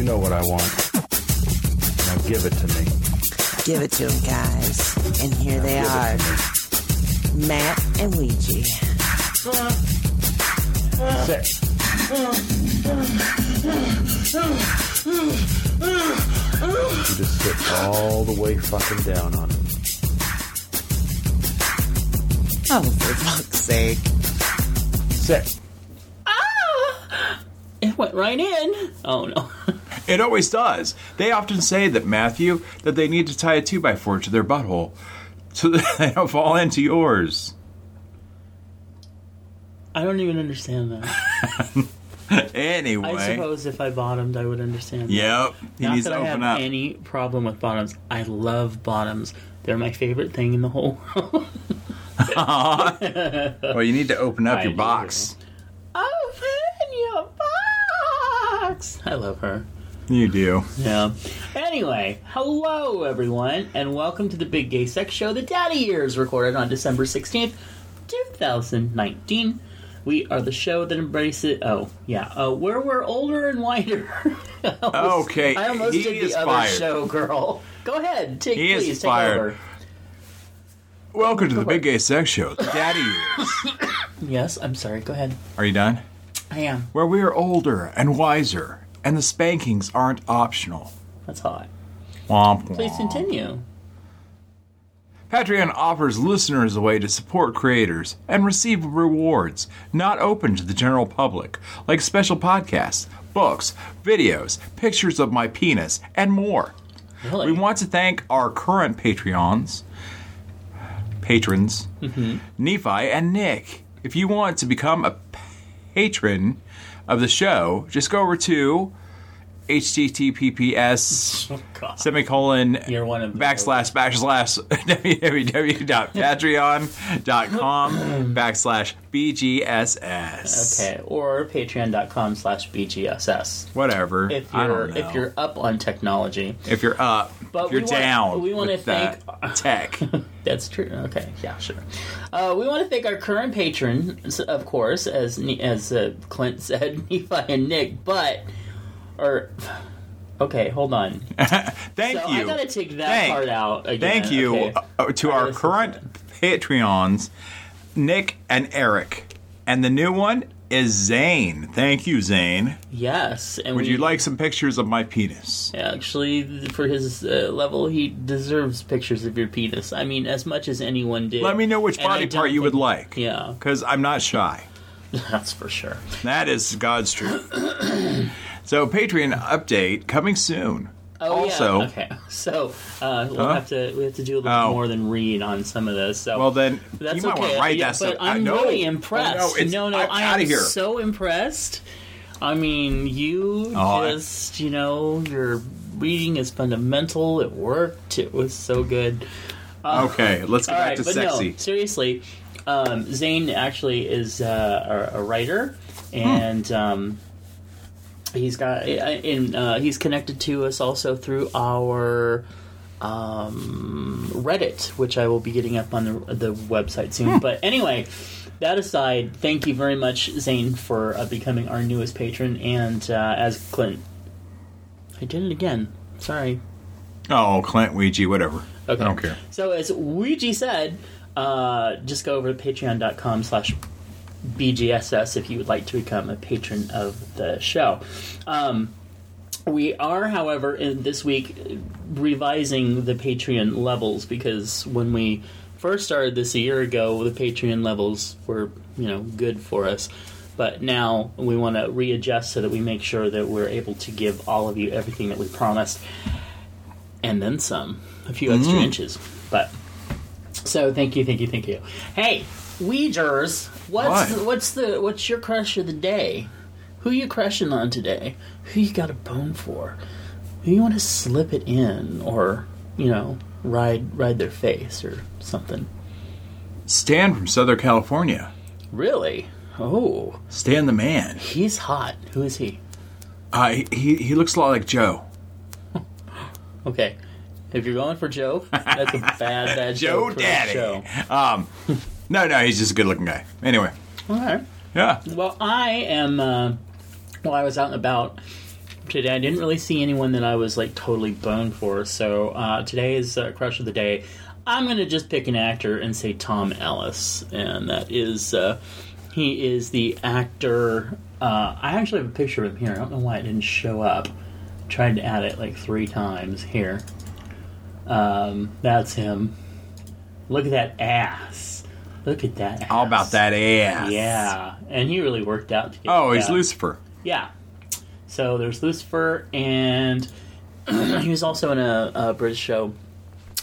You know what I want. Now give it to me. Give it to them, guys. And here they are Matt and Ouija. Sit. You just sit all the way fucking down on it. Oh, for fuck's sake. Sit. Ah! It went right in. Oh no. It always does. They often say that, Matthew, that they need to tie a 2x4 to their butthole so that they don't fall into yours. I don't even understand that. Anyway. I suppose if I bottomed, I would understand. that. Yep. He Not needs that to I have up. any problem with bottoms. I love bottoms. They're my favorite thing in the whole world. Well, you need to open up I your do. box. Open your box. I love her. You do. Yeah. Anyway, hello everyone, and welcome to the Big Gay Sex Show. The Daddy Years recorded on December sixteenth, two thousand nineteen. We are the show that embraces. Oh, yeah. Uh, where we're older and whiter. I almost- Okay, I almost he did the other fired. show, girl. Go ahead. Take, He is please, fired. take over. Welcome to the Big Gay Sex Show, the Daddy Years. Yes, I'm sorry. Go ahead. Are you done? I am. Where we are older and wiser, and the spankings aren't optional. That's hot. Womp womp. Please continue. Patreon offers listeners a way to support creators and receive rewards not open to the general public, like special podcasts, books, videos, pictures of my penis, and more. Really? We want to thank our current Patreons, patrons, mm-hmm. Nephi and Nick. If you want to become a patron of the show, just go over to https Oh, semicolon You're one of the- backslash backslash www.patreon.com backslash bgss Okay, or patreon.com slash BGSS. whatever If you're if you're up on technology. if you're up But if you're we down we wanna thank tech That's true. Okay, yeah, sure. Uh, we want to thank our current patrons, of course, as as uh, Clint said, Nephi and Nick. But, or, okay, hold on. thank so you I gotta take that Thank- part out again. thank you Okay. uh, to All right, our current patreons nick and eric and the new one is zane thank you zane Yes, and would we, you like some pictures of my penis Actually, for his uh, level, he deserves pictures of your penis. I mean, as much as anyone did. let me know which body part you would like Yeah, because i'm not shy that's for sure. That is God's truth. so Patreon update coming soon. Oh also, yeah. Okay. So uh, we'll Huh? have to we have to do a little Oh. more than read on some of this. So well then that's you might okay. want to write yeah, that stuff. But I'm I know. really Oh, impressed. no, no, no, I'm I am here. so impressed. I mean, you Oh, just you know your reading is fundamental. It worked. It was so good. okay, let's get All back right, to sexy. no, seriously, um, Zane actually is uh, a, a writer, and um, he's got in uh, he's connected to us also through our um, Reddit, which I will be getting up on the, the website soon. But anyway. That aside, thank you very much, Zane, for uh, becoming our newest patron. And uh, as Clint, I did it again. Sorry, Oh, Clint Ouija, whatever. Okay. I don't care. So as Ouija said, uh, just go over to patreon.com slash BGSS if you would like to become a patron of the show. Um, we are, however, in this week revising the Patreon levels because when we first started this a year ago, the Patreon levels were, you know, good for us. But now we want to readjust so that we make sure that we're able to give all of you everything that we promised and then some, a few extra inches. But so thank you, thank you, thank you. Hey, Weegers, what's What? the, what's the what's your crush of the day? who you crushing on today? Who you got a bone for? Who you want to slip it in, or you know, ride ride their face or something? Stan from Southern California. Really? Oh, Stan the man. he's hot. Who is he? Uh, he, he he looks a lot like Joe. Okay, if you're going for Joe, that's a bad bad Joe joke Daddy. show. Um, no, no, he's just a good-looking guy. Anyway, All right. yeah. Well, I am. Uh, well, I was out and about today. I didn't really see anyone that I was like totally boned for. So uh, today is uh, crush of the day. I'm going to just pick an actor and say Tom Ellis, and that is uh, he is the actor. Uh, I actually have a picture of him here. I don't know why it didn't show up. Tried to add it like three times here. Um, that's him. Look at that ass. Look at that. Ass. How about that ass? Yeah, and he really worked out to get. Oh, he's. Lucifer. Yeah. So there's Lucifer, and he was also in a, a British show,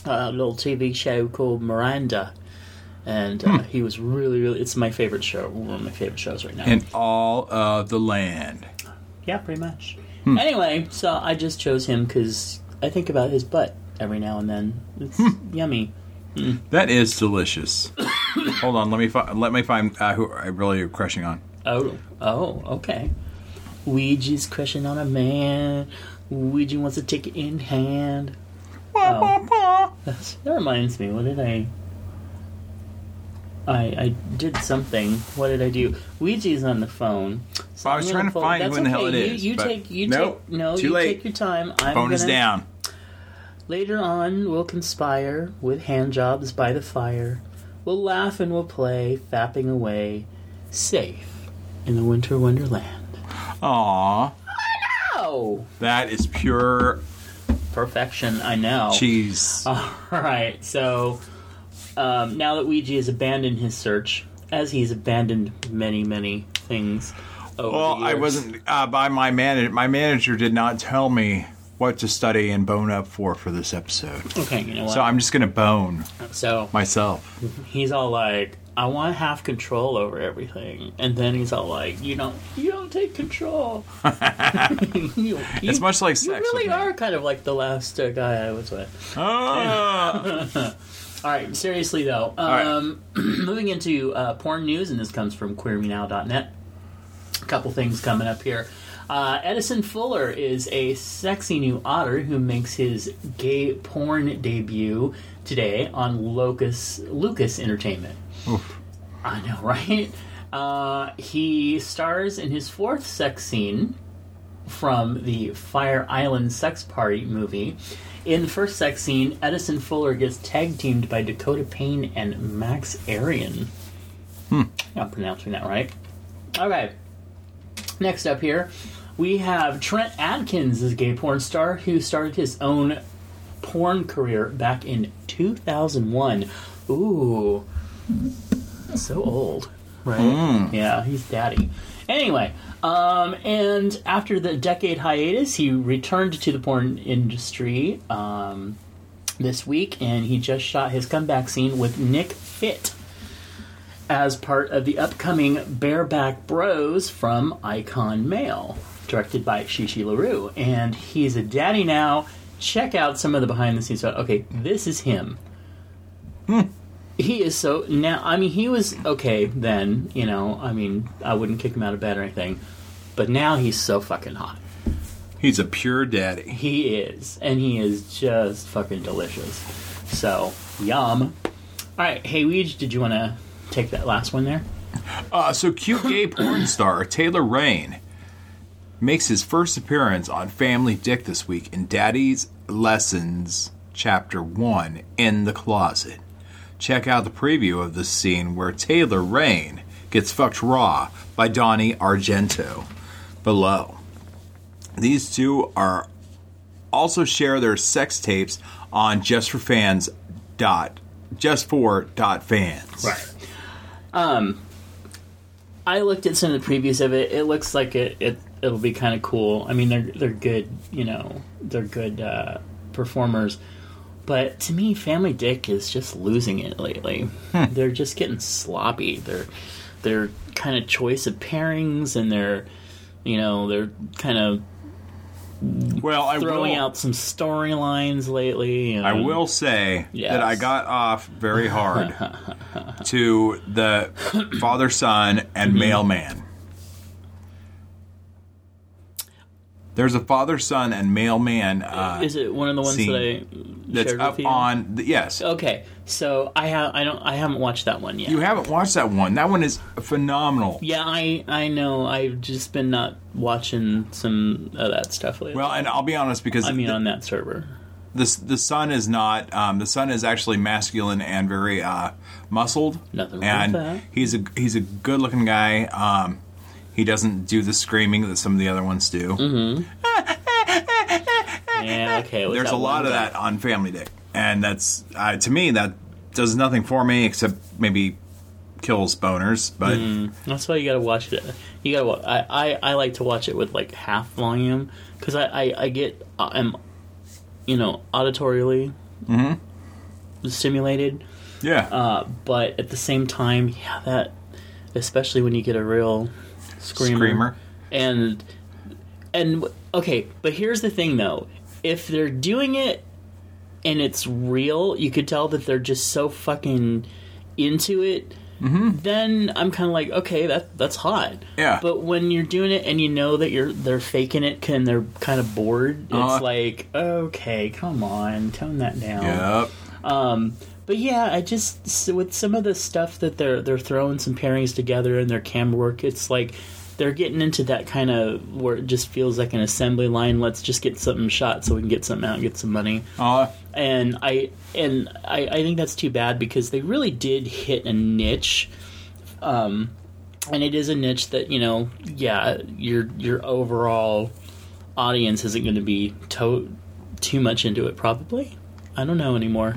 a little TV show called Miranda, and uh, hmm. he was really, really. It's my favorite show. One of my favorite shows right now. In all of the land. yeah, pretty much. Hmm. Anyway, so I just chose him because I think about his butt every now and then. It's hmm. yummy. That is delicious. Hold on, let me fi- let me find uh, who I really am crushing on. Oh, oh, okay. Ouija's crushing on a man. Ouija wants to take it in hand. Oh. That reminds me. What did I? I I did something. What did I do? Ouija's on the phone. So I was trying fold- find That's who in the hell okay. it You, you but take. You nope, take. No, too you late. take your time. I'm Phone is gonna- down. Later on, we'll conspire with hand jobs by the fire. We'll laugh and we'll play, fapping away, safe in the winter wonderland. Aw, know! that is pure perfection! I know. cheese. All right, so um, now that Ouija has abandoned his search, as he's abandoned many, many things. Over well, I wasn't uh, by my manager. My manager did not tell me what to study and bone up for for this episode. Okay, you know what? So I'm just gonna bone so myself. he's all like, "I want to have control over everything," and then he's all like, "You don't, you don't take control." you, you, It's much like You sex really with me. are kind of like the last uh, guy I was with. Ah. All right, seriously though, right. um, moving into uh, porn news, and this comes from QueerMeNow.net. A couple things coming up here. Uh, Edison Fuller is a sexy new otter who makes his gay porn debut today on Locus Lucas Entertainment. I know, right? Uh, he stars in his fourth sex scene from the Fire Island Sex Party movie. In the first sex scene, Edison Fuller gets tag teamed by Dakota Payne and Max Arian. Hmm. I'm pronouncing that right. Okay. Next up here, we have Trent Adkins as a gay porn star who started his own porn career back in 2001. Ooh. So old, right? Yeah, he's daddy. Anyway, um, and after the decade hiatus, he returned to the porn industry um, this week, and he just shot his comeback scene with Nick Fitt as part of the upcoming Bareback Bros from Icon Male, directed by Chi Chi LaRue. And he's a daddy now. Check out some of the behind the scenes stuff. Okay, this is him. He is so now. I mean, he was okay then. You know, I mean, I wouldn't kick him out of bed or anything. But now he's so fucking hot. He's a pure daddy. He is, and he is just fucking delicious. So yum. All right, hey Weege, did you want to take that last one there? Uh, so cute gay porn star Taylor Rain makes his first appearance on Family Dick this week in Daddy's Lessons Chapter 1 in the Closet. Check out the preview of this scene where Taylor Rain gets fucked raw by Donnie Argento below. These two are also share their sex tapes on just for fans dot just for dot fans. Right. Um, I looked at some of the previews of it. It looks like it, it it'll be kind of cool. I mean, they're they're good. You know, they're good uh, performers. But to me, Family Dick is just losing it lately. They're just getting sloppy. They're they're kind of choice of pairings and they're You know, they're kind of Well, I throwing will, out some storylines lately. And I will say Yes. that I got off very hard to the father son and Mm-hmm. mailman. There's a father son and mailman uh, Is it one of the ones scene that I that's shared up with you? on. The, yes, Okay, so I have I don't I haven't watched that one yet. you haven't watched that one. That one is phenomenal. yeah, I I know. I've just been not watching some of that stuff lately. Well, and I'll be honest because I mean, the, on that server. the the son is not. Um, the son is actually masculine and very uh, muscled. Nothing wrong and with that. he's a he's a good looking guy. Um, he doesn't do the screaming that some of the other ones do. Mm-hmm. Yeah, okay. There's a lot of that on Family Dick, and that's uh, to me that does nothing for me except maybe kills boners. But Mm. That's why you gotta watch it. You gotta. wa- I I, I like to watch it with like half volume because I, I I get I'm you know auditorially stimulated, yeah, uh, but at the same time, yeah, that especially when you get a real screamer, screamer. and and okay, but here's the thing though: if they're doing it and it's real, you could tell that they're just so fucking into it. Mm-hmm. Then I'm kind of like, okay, that that's hot. Yeah. But when you're doing it and you know that you're they're faking it and they're kind of bored, it's Uh-huh. like, okay, come on, tone that down. Yep. Um, but yeah, I just with some of the stuff that they're they're throwing some pairings together in their camera work, it's like they're getting into that kind of where it just feels like an assembly line. Let's just get something shot so we can get something out and get some money. Uh, And I and I, I think that's too bad because they really did hit a niche. Um, and it is a niche that you know, yeah, your your overall audience isn't going to be to- too much into it. Probably, I don't know anymore.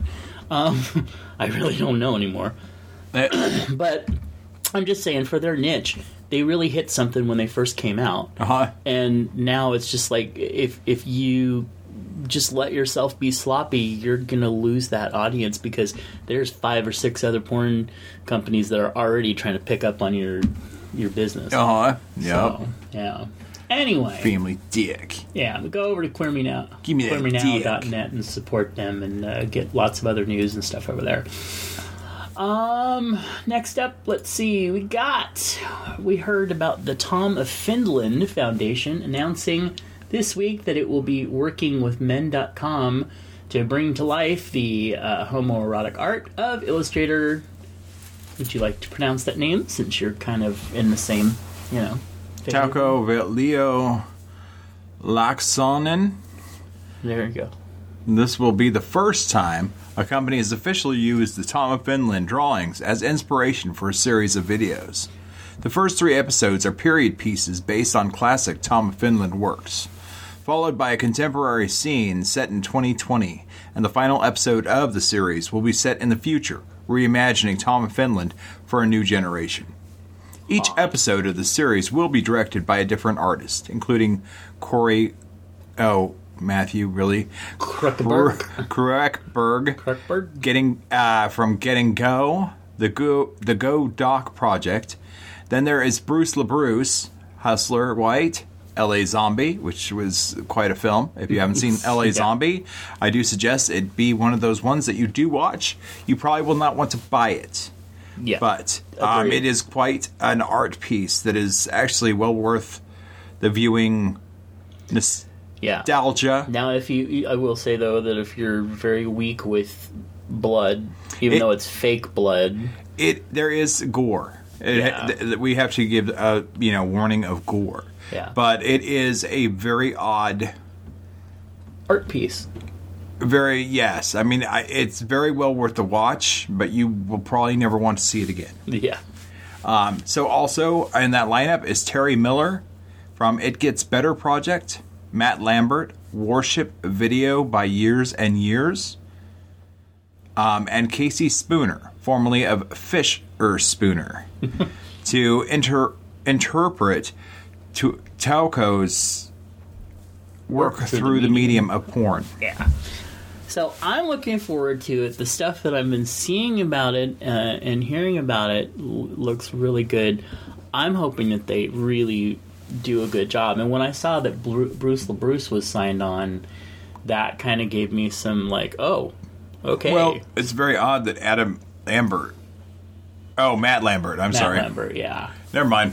Um, I really don't know anymore. But I'm just saying, for their niche, they really hit something when they first came out, huh. and now it's just like if if you just let yourself be sloppy, you're gonna lose that audience because there's five or six other porn companies that are already trying to pick up on your your business. Uh huh. Yep. So, yeah. Anyway, Family Dick. yeah, go over to Queer Me Now, Give me that queermenow.net and support them and uh, get lots of other news and stuff over there. Um, next up, let's see. We got we heard about the Tom of Finland Foundation announcing this week that it will be working with men.com to bring to life the uh, homoerotic art of illustrator. Would you like to pronounce that name since you're kind of in the same, you know? vein? Touko Leo Laaksonen. There you go. This will be the first time a company has officially used the Tom of Finland drawings as inspiration for a series of videos. The first three episodes are period pieces based on classic Tom of Finland works, followed by a contemporary scene set in 2020, and the final episode of the series will be set in the future, reimagining Tom of Finland for a new generation. Each episode of the series will be directed by a different artist, including Corey. Oh, Matthew, really? Kruckenberg. Kruckberg. Kruckberg? Getting uh, from Getting Go, the Go the Go Doc project. Then there is Bruce LaBruce, Hustler White, L.A. Zombie, which was quite a film. If you haven't seen L.A. Yeah. Zombie, I do suggest it be one of those ones that you do watch. You probably will not want to buy it Yeah. but um, it is quite an art piece that is actually well worth the viewing yeah. nostalgia. Now, if you, I will say though that if you're very weak with blood, even It- though it's fake blood, It there is gore. It, Yeah. th- th- we have to give a you know warning of gore. Yeah. But it is a very odd, art piece. very yes. I mean, I, it's very well worth the watch, but you will probably never want to see it again. Yeah. Um, so also in that lineup is Terry Miller from It Gets Better Project, Matt Lambert, Warship Video by Years and Years, um, and Casey Spooner, formerly of Fischerspooner, to inter- interpret to Touko's work Work through through, the the medium of porn. Yeah. So I'm looking forward to it. The stuff that I've been seeing about it uh, and hearing about it l- looks really good. I'm hoping that they really do a good job. And when I saw that Bruce LaBruce was signed on, that kind of gave me some like, oh, okay. Well, it's very odd that Adam Lambert. Oh, Matt Lambert. I'm Matt sorry. Lambert, yeah, Never mind.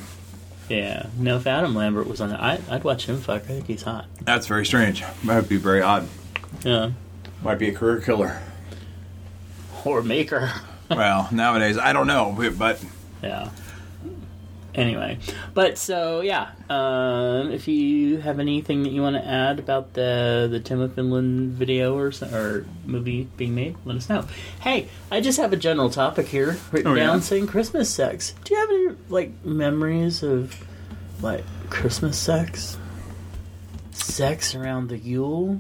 yeah. No, if Adam Lambert was on it, I, I'd watch him fuck. I think he's hot. That's very strange. That would be very odd. Yeah, Might be a career killer. or Maker. well, nowadays I don't know, but Yeah. Anyway, but so yeah, um, if you have anything that you want to add about the the Tom of Finland video or or movie being made, let us know. Hey, I just have a general topic here written Oh, yeah? down saying Christmas sex. Do you have any like memories of like Christmas sex? Sex around the Yule?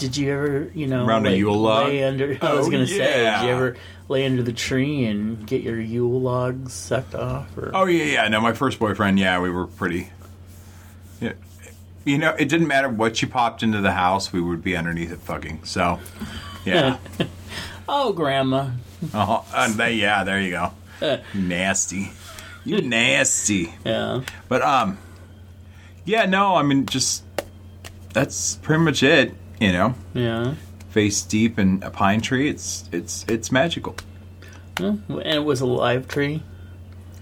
Did you ever, you know, Around a like, Yule log? lay under? I was Oh, gonna say, did you ever lay under the tree and get your Yule logs sucked off? Or oh yeah, yeah. No, my first boyfriend. Yeah, we were pretty. Yeah, you know, it didn't matter what you popped into the house, we would be underneath it fucking. So, yeah, oh, grandma. uh-huh. and they, yeah, there you go. nasty, you nasty. Yeah, But um, yeah, no, I mean, just that's pretty much it. You know, yeah. face deep in a pine tree. It's it's it's magical. And it was a live tree.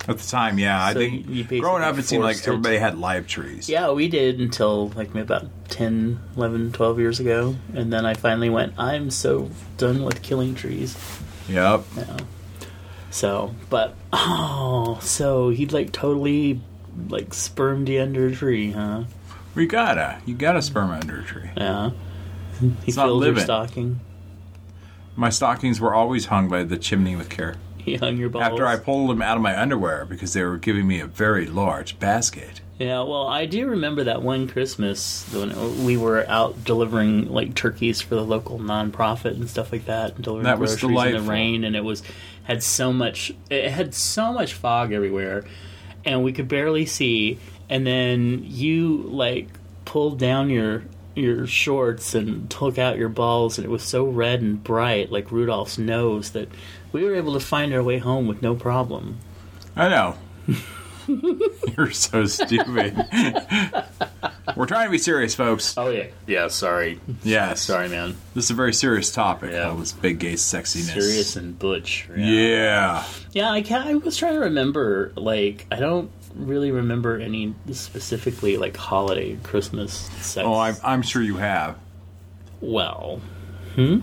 At the time, yeah, I think growing up, it seemed like everybody had live trees. Yeah, we did until like maybe about 10, 11, 12 years ago. And then I finally went, I'm so done with killing trees. Yep. Yeah. So, but, oh, so he'd like totally like spermed you under a tree, huh? We gotta, you gotta sperm under a tree. Yeah. He not filled your living. stocking. My stockings were always hung by the chimney with care. He hung your balls. After I pulled them out of my underwear because they were giving me a very large basket. Yeah, well, I do remember that one Christmas when uh, we were out delivering like turkeys for the local nonprofit and stuff like that, and delivering That was groceries in the rain, and it was had so much it had so much fog everywhere, and we could barely see. And then you like pulled down your your shorts and took out your balls, and it was so red and bright, like Rudolph's nose, that we were able to find our way home with no problem. I know. You're so stupid. we're trying to be serious, folks. Oh yeah, yeah. Sorry, Yeah, sorry, man. This is a very serious topic. Yeah. This big gay sexiness. Serious and butch. Yeah. Yeah, I can I was trying to remember. Like, I don't really remember any specifically like holiday Christmas sex. Oh, I'm, I'm sure you have. well. Hmm.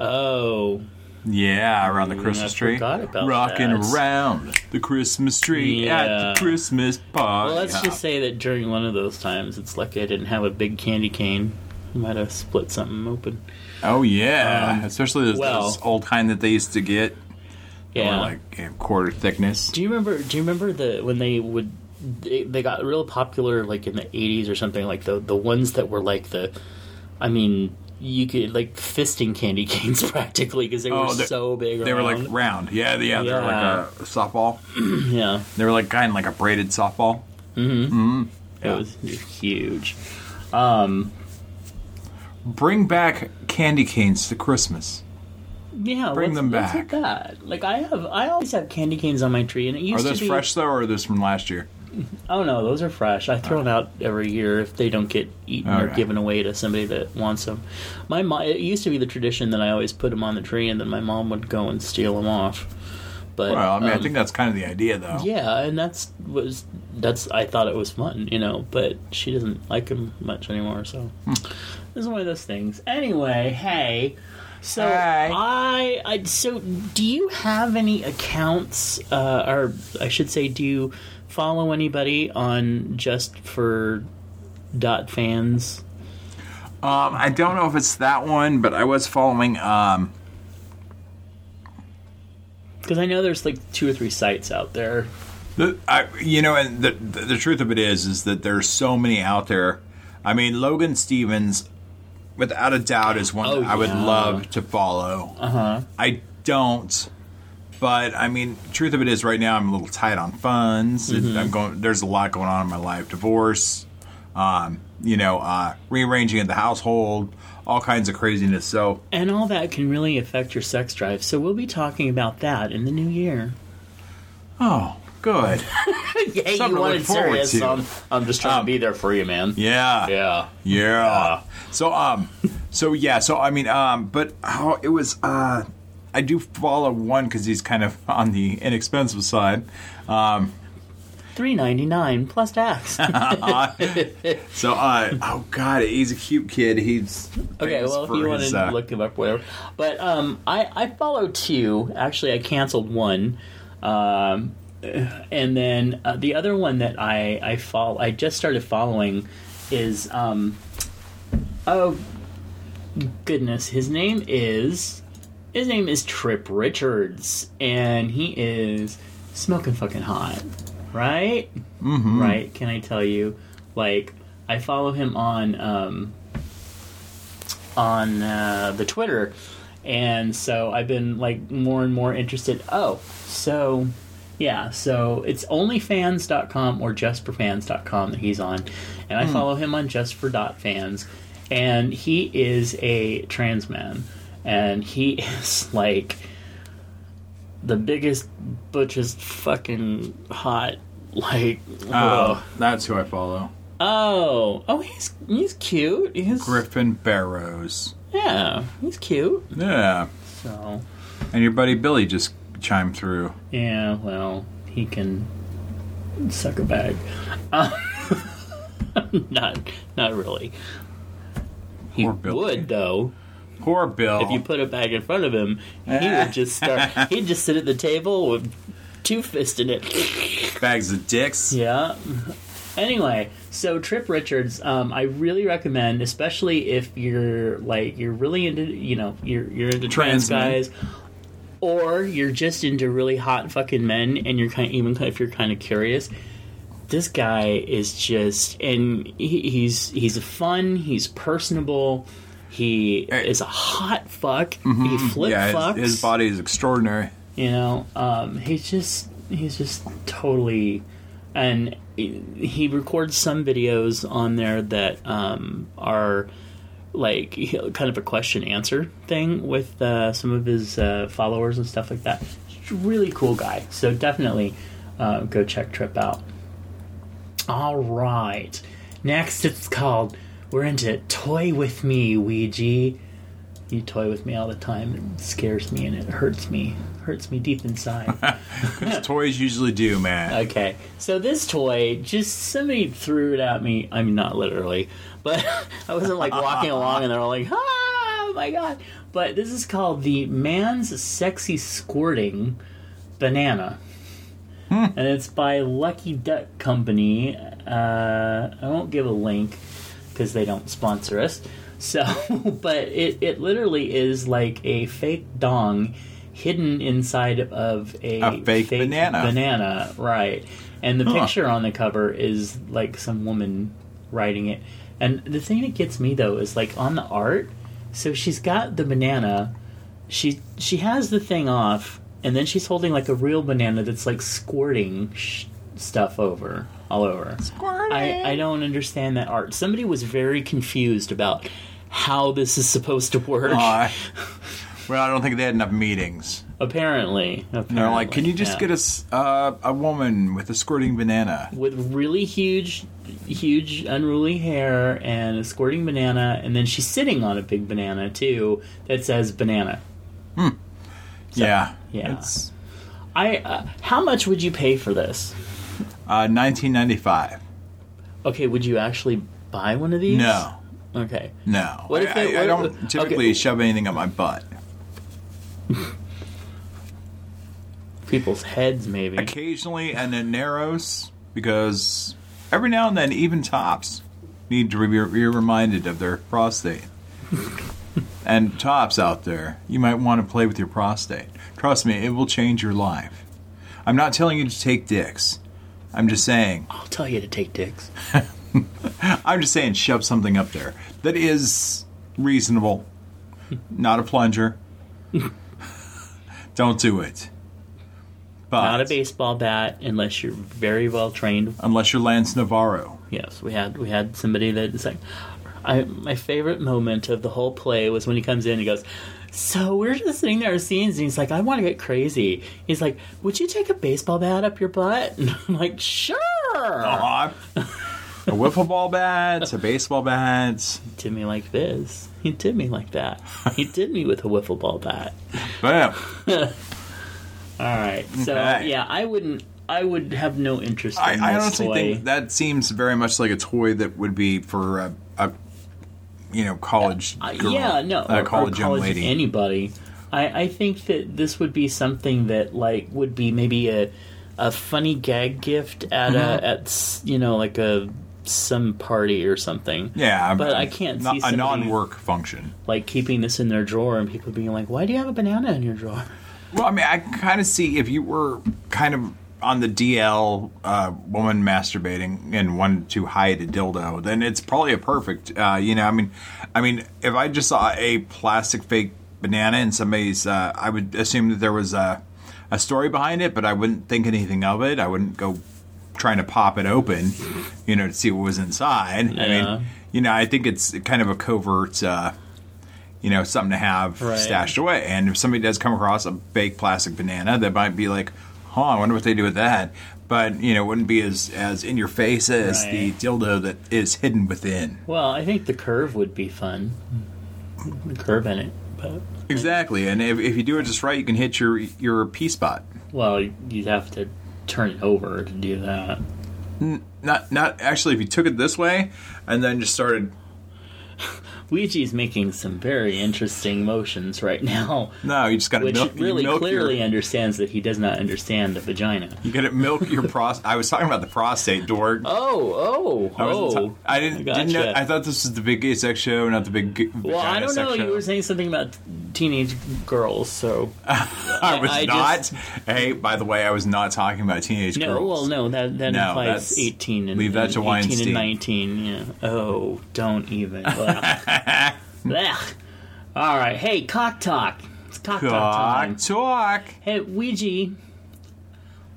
Oh, Yeah, around the Mm, Christmas I tree. about Rocking that. around the Christmas tree at the Christmas party. well, let's just say that during one of those times, it's lucky I didn't have a big candy cane. I Might have split something open. Oh yeah, Um, especially those, well- those old kind that they used to get. Yeah. Like a quarter thickness. Do you remember? Do you remember the when they would they, they got real popular like in the eighties or something like the the ones that were like the, I mean you could like fisting candy canes practically because they were Oh, they- so big. They were like round. Yeah, yeah, they were like a softball. yeah, They were like kind of like a braided softball. it Yeah. It was huge. Um, Bring back candy canes to Christmas. Yeah, Bring what's, them what's back. with that? Like I have, I always have candy canes on my tree, and it Are used those to be. fresh though, or are those from last year? Oh no, those are fresh. I throw them out every year if they don't get eaten or Okay. given away to somebody that wants them. My mom, it used to be the tradition that I always put them on the tree, and then my mom would go and steal them off. But Well, I mean, I um, think that's kind of the idea, though. yeah, and that's was that's I thought it was fun, you know. But she doesn't like them much anymore, so Hmm. this is one of those things. Anyway, hey. So Hey. I, I so do you have any accounts, uh, or I should say, do you follow anybody on just for dot fans? Um, I don't know if it's that one, but I was following. Um, Because I know there's like two or three sites out there. the, I, you know, and the, the the truth of it is, is that there's so many out there. I mean, Logan Stevens, without a doubt, is one Oh, I would yeah. love to follow. Uh huh. I don't. But I mean, truth of it is, right now I'm a little tight on funds. Mm-hmm. I'm going. There's a lot going on in my life: divorce, um, you know, uh, rearranging of the household, all kinds of craziness. So, And all that can really affect your sex drive. So we'll be talking about that in the new year. oh, Good. yeah, Something you wanted serious. to. So I'm, I'm just trying Um, to be there for you, man. Yeah. Yeah. Yeah. So um so yeah, so I mean um but how it was uh I do follow one cuz he's kind of on the inexpensive side. Um Three ninety nine plus tax. so uh oh god, he's a cute kid. He's Okay, well, if you want to uh, look him up, whatever. But um, I I follow two. Actually, I canceled one, um, and then uh, the other one that I I follow I just started following is um, oh goodness, his name is his name is Trip Richards, and he is smoking fucking hot, right? Mm-hmm. Right? Can I tell you? Like, I follow him on um, on uh, the Twitter, and so I've been like more and more interested. Oh, so yeah, so it's onlyfans.com or justforfans.com that he's on, and I hmm. follow him on justfor.fans, and he is a trans man, and he is like the biggest, butchest, fucking hot. Like, oh, ugh. that's who I follow. oh, oh, he's he's cute. He's Griffin Barrows. yeah, he's cute. Yeah. So And your buddy Billy just chimed through. yeah, well, he can suck a bag. Um, not not really. He would though. Poor Bill. If you put a bag in front of him, he would just start. He'd just sit at the table with two fists in it. bags of dicks. Yeah. Anyway, so Trip Richards, um, I really recommend, especially if you're like you're really into, you know, you're you're into trans, Trans men. Or you're just into really hot fucking men, and you're kind of, even if you're kind of curious. This guy is just, and he, he's he's fun. He's personable. He is a hot fuck. He flip Yeah, fucks. his, his body is extraordinary. You know, um, he's just he's just totally, and he- he records some videos on there that um, are like kind of a question answer thing with uh, some of his uh, followers and stuff like that. Really cool guy, so definitely uh, go check Trip out. All right, next it's called we're into toy with me, Ouija. You toy with me all the time. It scares me and it hurts me. Hurts me deep inside. His toys usually do, man. okay, so this toy, just somebody threw it at me. I mean, not literally, but I wasn't like walking along and they're all like, ah, oh my god. But this is called the Man's Sexy Squirting Banana. And it's by Lucky Duck Company. Uh, I won't give a link because they don't sponsor us. So, but it, it literally is like a fake dong hidden inside of a, A fake banana. Banana, right. And the Huh. picture on the cover is like some woman writing it. And the thing that gets me though is like on the art, so she's got the banana, she she has the thing off, and then she's holding like a real banana that's like squirting sh- stuff over all over. I, I don't understand that art. Somebody was very confused about how this is supposed to work. Aw. well, I don't think they had enough meetings. apparently, apparently, They're like, "Can you just yeah. get us uh, a woman with a squirting banana?" with really huge, huge unruly hair and a squirting banana, and then she's sitting on a big banana too that says banana. yeah, yeah. It's I uh, how much would you pay for this? uh, 1995. Okay, would you actually buy one of these? No, Okay. no. What if I, they- I- I don't if- typically okay. shove anything up my butt. People's heads, maybe. Occasionally, and it narrows because every now and then, even tops need to be, be reminded of their prostate. and tops out there, you might want to play with your prostate. Trust me, it will change your life. I'm not telling you to take dicks. I'm just saying. I'll tell you to take dicks. I'm just saying, shove something up there that is reasonable, not a plunger. Don't do it. But Not a baseball bat unless you're very well trained. unless you're Lance Navarro. Yes, we had we had somebody that was like, I my favorite moment of the whole play was when he comes in and he goes, So we're just sitting there scenes and he's like, I want to get crazy. He's like, Would you take a baseball bat up your butt? And I'm like, Sure. Aw. a wiffle ball bat, a baseball bat. He did me like this. He did me like that. He did me with a wiffle ball bat. Bam. All right. So Okay. yeah, I wouldn't. I would have no interest in I, I honestly toy. think that seems very much like a toy that would be for a, a you know, college Uh, girl, yeah, no, a or- or college young lady. anybody. I, I think that this would be something that like would be maybe a a funny gag gift at Mm-hmm. a at you know like a some party or something. yeah, but I can't not- see a non-work function. Like keeping this in their drawer and people being like, "Why do you have a banana in your drawer?" Well, I mean, I kind of see if you were kind of on the DL uh, woman masturbating and wanted to hide a dildo, then it's probably a perfect. Uh, you know, I mean, I mean, if I just saw a plastic fake banana in somebody's, uh, I would assume that there was a a story behind it, but I wouldn't think anything of it. I wouldn't go trying to pop it open, you know, to see what was inside. I mean, you know, I think it's kind of a covert. Uh, you know, something to have Right. stashed away. And if somebody does come across a baked plastic banana, they might be like, "Huh, I wonder what they do with that." But you know, it wouldn't be as as in your face as the Right. dildo that is hidden within. Well, I think the curve would be fun. The curve in it, but Exactly. And if, if you do it just right, you can hit your your P spot. well, you'd have to turn it over to do that. Not not actually. If you took it this way and then just started. Ouija's making some very interesting motions right now, No, you just got to which milk. really milk clearly Your, understands that he does not understand the vagina. you got to milk your prostate. I was talking about the prostate, dork. Oh, oh, I, oh! ta- I didn't. didn't know, I thought this was the big gay sex show, not the big. g- well, I don't know. You were saying something about teenage girls, so I was I not. just- hey, by the way, I was not talking about teenage no. girls. Well, no, that that No, implies eighteen and leave that and eighteen Weinstein. and nineteen. Yeah. Oh, don't even. Blech. All right. Hey, cock talk. It's cock talk time. Talk, talk. Hey, Ouija,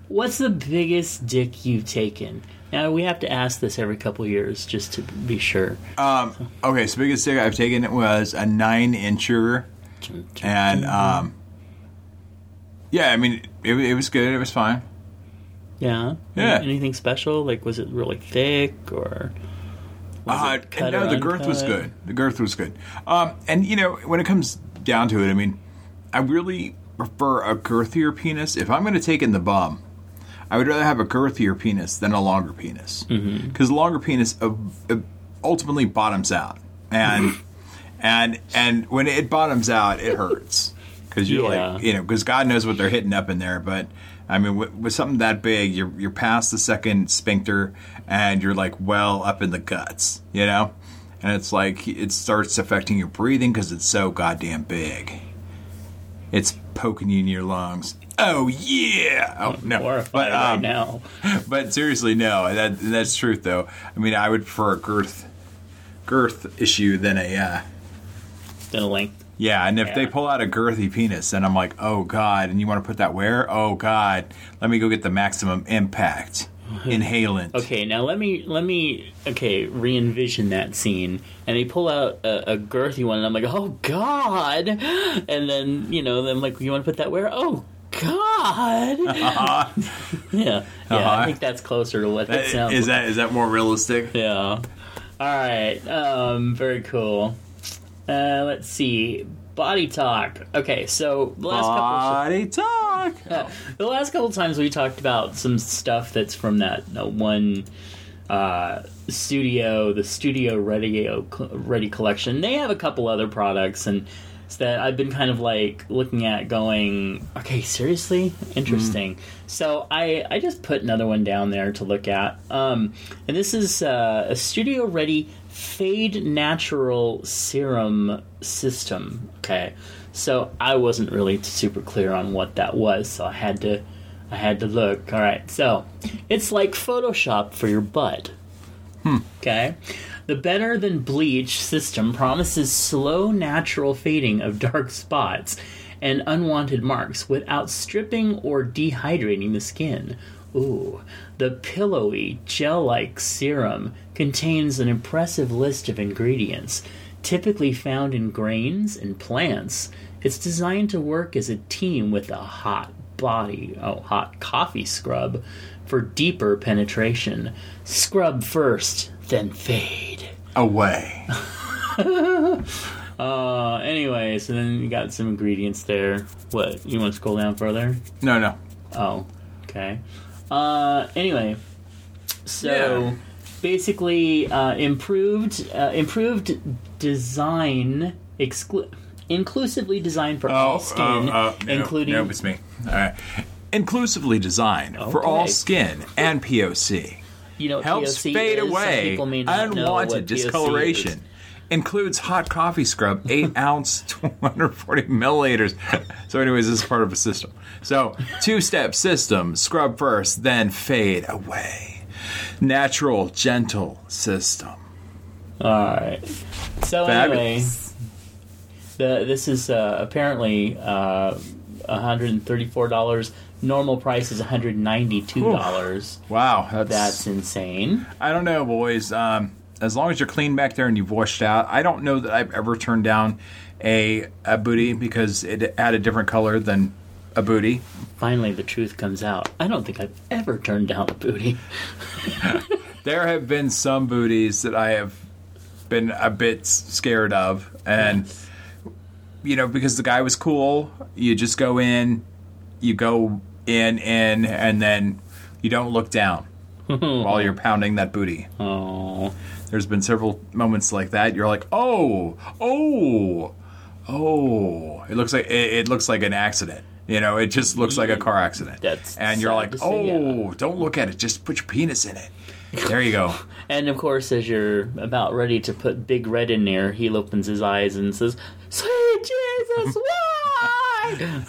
what's the biggest dick you've taken? Now we have to ask this every couple years just to be sure. Um, okay, so biggest dick I've taken it was a nine incher, and um, yeah, I mean it, it was good. It was fine. yeah, Yeah. Anything special? Like, was it really thick or? Uh, no, the girth was good. The girth was good. Um, and you know, when it comes down to it, I mean, I really prefer a girthier penis. If I'm going to take in the bum, I would rather have a girthier penis than a longer penis because Mm-hmm. the longer penis uh, uh, ultimately bottoms out, and and and when it bottoms out, it hurts because you're Yeah. like you know because God knows what they're hitting up in there, but. I mean, with, with something that big, you're you're past the second sphincter, and you're like well up in the guts, you know, and it's like it starts affecting your breathing because it's so goddamn big. It's poking you in your lungs. Oh yeah! Oh no! Horrified But right um, now. but seriously, no. That that's truth though. I mean, I would prefer a girth girth issue than a uh, Then a length. yeah. And if they pull out a girthy penis, then I'm like, oh god. And you want to put that where? Oh god. Let me go get the maximum impact inhalant. Okay, now let me let me okay re-envision that scene, and they pull out a, a girthy one, and I'm like, oh god, and then you know, then like, you want to put that where? Oh god, yeah, yeah. Uh-huh. I think that's closer to what that Uh, sounds. Is like. that is that more realistic? Yeah. All right. Um. Very cool. Uh. Let's see. Body talk. Okay. So the last couple. Body talk. Yeah. The last couple times we talked about some stuff that's from that uh, one uh, studio, the Studio Ready Ready collection. They have a couple other products, and that I've been kind of like looking at, going, okay, seriously, interesting. So I I just put another one down there to look at, um, and this is uh, a Studio Ready Fade Natural Serum System. Okay. So I wasn't really super clear on what that was, so I had to I had to look. All right. So, it's like Photoshop for your butt. Hmm. Okay. The better than bleach system promises slow natural fading of dark spots and unwanted marks without stripping or dehydrating the skin. Ooh, the pillowy, gel like serum contains an impressive list of ingredients, typically found in grains and plants. It's designed to work as a team with a hot body, oh, hot coffee scrub for deeper penetration. Scrub first, then fade. Away. Uh, anyway, so then you got some ingredients there. What, you want to scroll down further? No, no. Oh, okay. Uh, anyway, so Yeah. basically, uh, improved uh, improved design, exclu- inclusively designed for all skin, oh, oh, no, including Nope, it's me. All right. Inclusively designed for all skin and POC. you know Helps POC fade away people may not know what unwanted discoloration. Includes hot coffee scrub, 8 ounce, 240 milliliters. So, anyways, this is part of a system. So, two step system scrub first, then fade away. Natural, gentle system. All right. So anyway, the this is uh, apparently uh, one hundred and thirty four dollars. Normal price is one hundred ninety two dollars. Wow. That's, That's insane. I don't know, boys. Um, as long as you're clean back there and you've washed out, I don't know that I've ever turned down a, a booty because it had a different color than a booty. Finally, the truth comes out. I don't think I've ever turned down a booty. There have been some booties that I have been a bit scared of, and you know because the guy was cool. You just go in, you go in, in, and then you don't look down while you're pounding that booty. Oh, There's been several moments like that. You're like, oh, oh, oh. It looks like it, it looks like an accident. You know, it just looks like a car accident. That's and you're like, oh, don't look at it. Just put your penis in it. There you go. and of course, as you're about ready to put Big Red in there, he opens his eyes and says, "Sweet Jesus, why?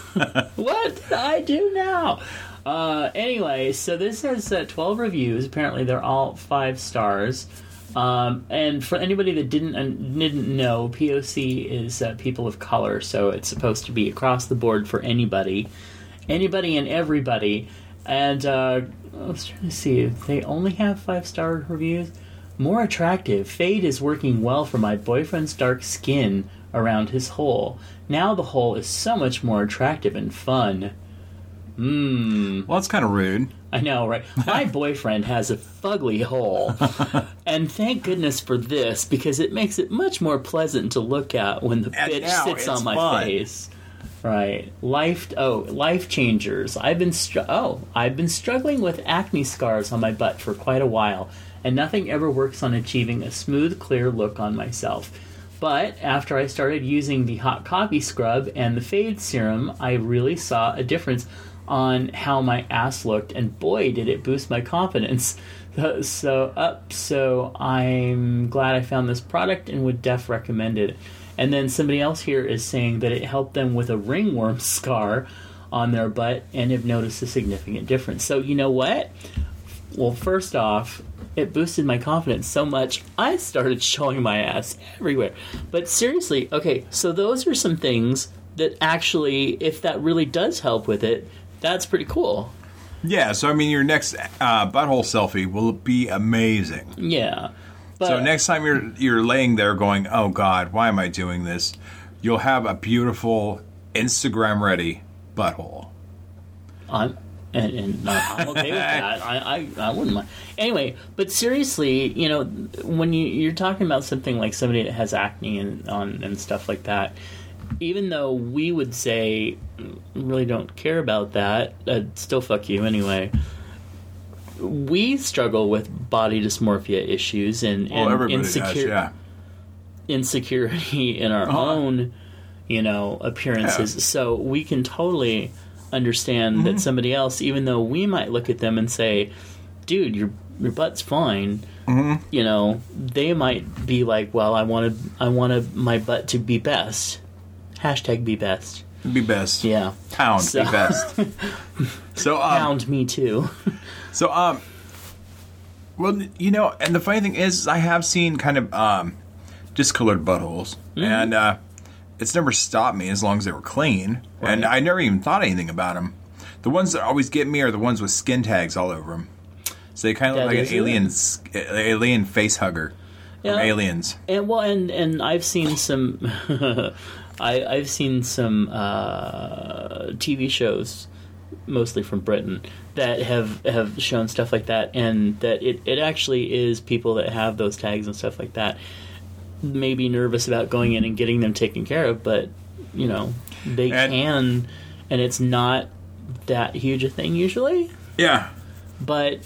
what did I do now?" Uh, anyway, so this has uh, 12 reviews. Apparently, they're all five stars. Um, and for anybody that didn't uh, didn't know, POC is uh, people of color, so it's supposed to be across the board for anybody, anybody and everybody. And uh, I was trying to see if they only have five star reviews. More attractive. Fade is working well for my boyfriend's dark skin around his hole. Now the hole is so much more attractive and fun. Mmm. Well, that's kind of rude. I know, right? My boyfriend has a fugly hole. and thank goodness for this because it makes it much more pleasant to look at when the And bitch sits on my fun. face. Right. Life oh, life changers. I've been str- oh, I've been struggling with acne scars on my butt for quite a while, and nothing ever works on achieving a smooth, clear look on myself. But after I started using the hot coffee scrub and the fade serum, I really saw a difference on how my ass looked, and boy, did it boost my confidence. So- up, so I'm glad I found this product and would def recommend it. And then somebody else here is saying that it helped them with a ringworm scar on their butt and have noticed a significant difference. So you know what? Well, first off, it boosted my confidence so much I started showing my ass everywhere. But seriously, okay, so those are some things that actually, if that really does help with it, that's pretty cool. Yeah. So I mean, your next uh, butthole selfie will be amazing. Yeah. But, So next time you're you're laying there going, "Oh God, why am I doing this?" You'll have a beautiful Instagram ready butthole. I'm and, and I'm okay with that. I, I I wouldn't mind. Anyway, but seriously, you know, when you you're talking about something like somebody that has acne and on and stuff like that, even though we would say "Mm, really don't care about that, I'd still fuck you anyway. We struggle with body dysmorphia issues and, Well, and insecure does. Yeah. insecurity in our Uh-huh. own, you know, appearances. Yeah. So we can totally understand Mm-hmm. that somebody else, even though we might look at them and say, "Dude, your your butt's fine," Mm-hmm. you know, they might be like, "Well, I wanted I wanted my butt to be best." Hashtag be best. Be best. Yeah. Pound. So- Be best. so um, Pound me too. So, um, well, you know, and the funny thing is, I have seen kind of um, discolored buttholes, Mm-hmm. and uh, it's never stopped me as long as they were clean, and I never even thought anything about them. The ones that always get me are the ones with skin tags all over them. So they kind of That look like an alien, alien face hugger Yeah. Aliens. And well, and and I've seen some, I I've seen some uh, TV shows, mostly from Britain, that have have shown stuff like that, and that it it actually is people that have those tags and stuff like that, may be nervous about going in and getting them taken care of, but you know they And- can, and it's not that huge a thing usually, Yeah. but.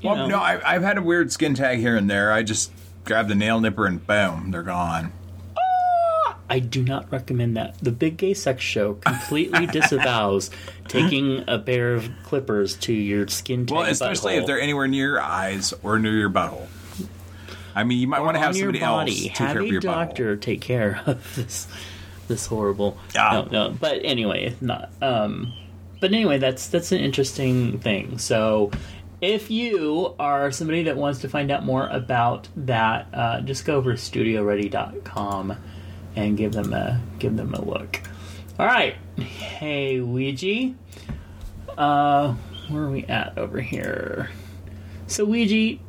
You Well, know, no, I, I've had a weird skin tag here and there. I just grab the nail nipper and boom, they're gone. I do not recommend that. The Big Gay Sex Show completely disavows taking a pair of clippers to your skin Well, especially if they're anywhere near your eyes or near your butthole. I mean, you might Or want to have somebody body. else take Have care of your doctor take care of this this horrible. Ah. No, no. But anyway, not. Um, but anyway, that's that's an interesting thing. So. If you are somebody that wants to find out more about that, uh, just go over to studioready.com and give them a give them a look. All right, hey Ouija, uh, where are we at over here? So Ouija,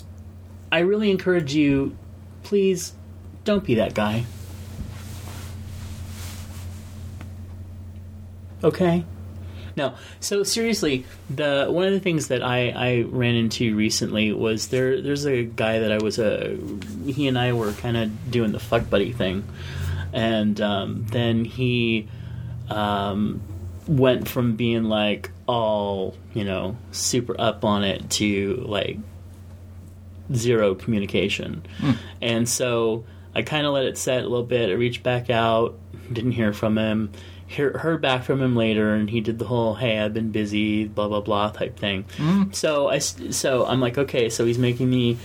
I really encourage you, please don't be that guy. Okay? No. So seriously, the one of the things that I, I ran into recently was there there's a guy that I was a he and I were kind of doing the fuck buddy thing. And um, then he um, went from being like all, you know, super up on it to like zero communication. And so I kind of let it set a little bit. I reached back out, didn't hear from him. Hear, heard back from him later, and he did the whole "Hey, I've been busy," blah blah blah type thing. So I so I'm like, okay, so he's making me.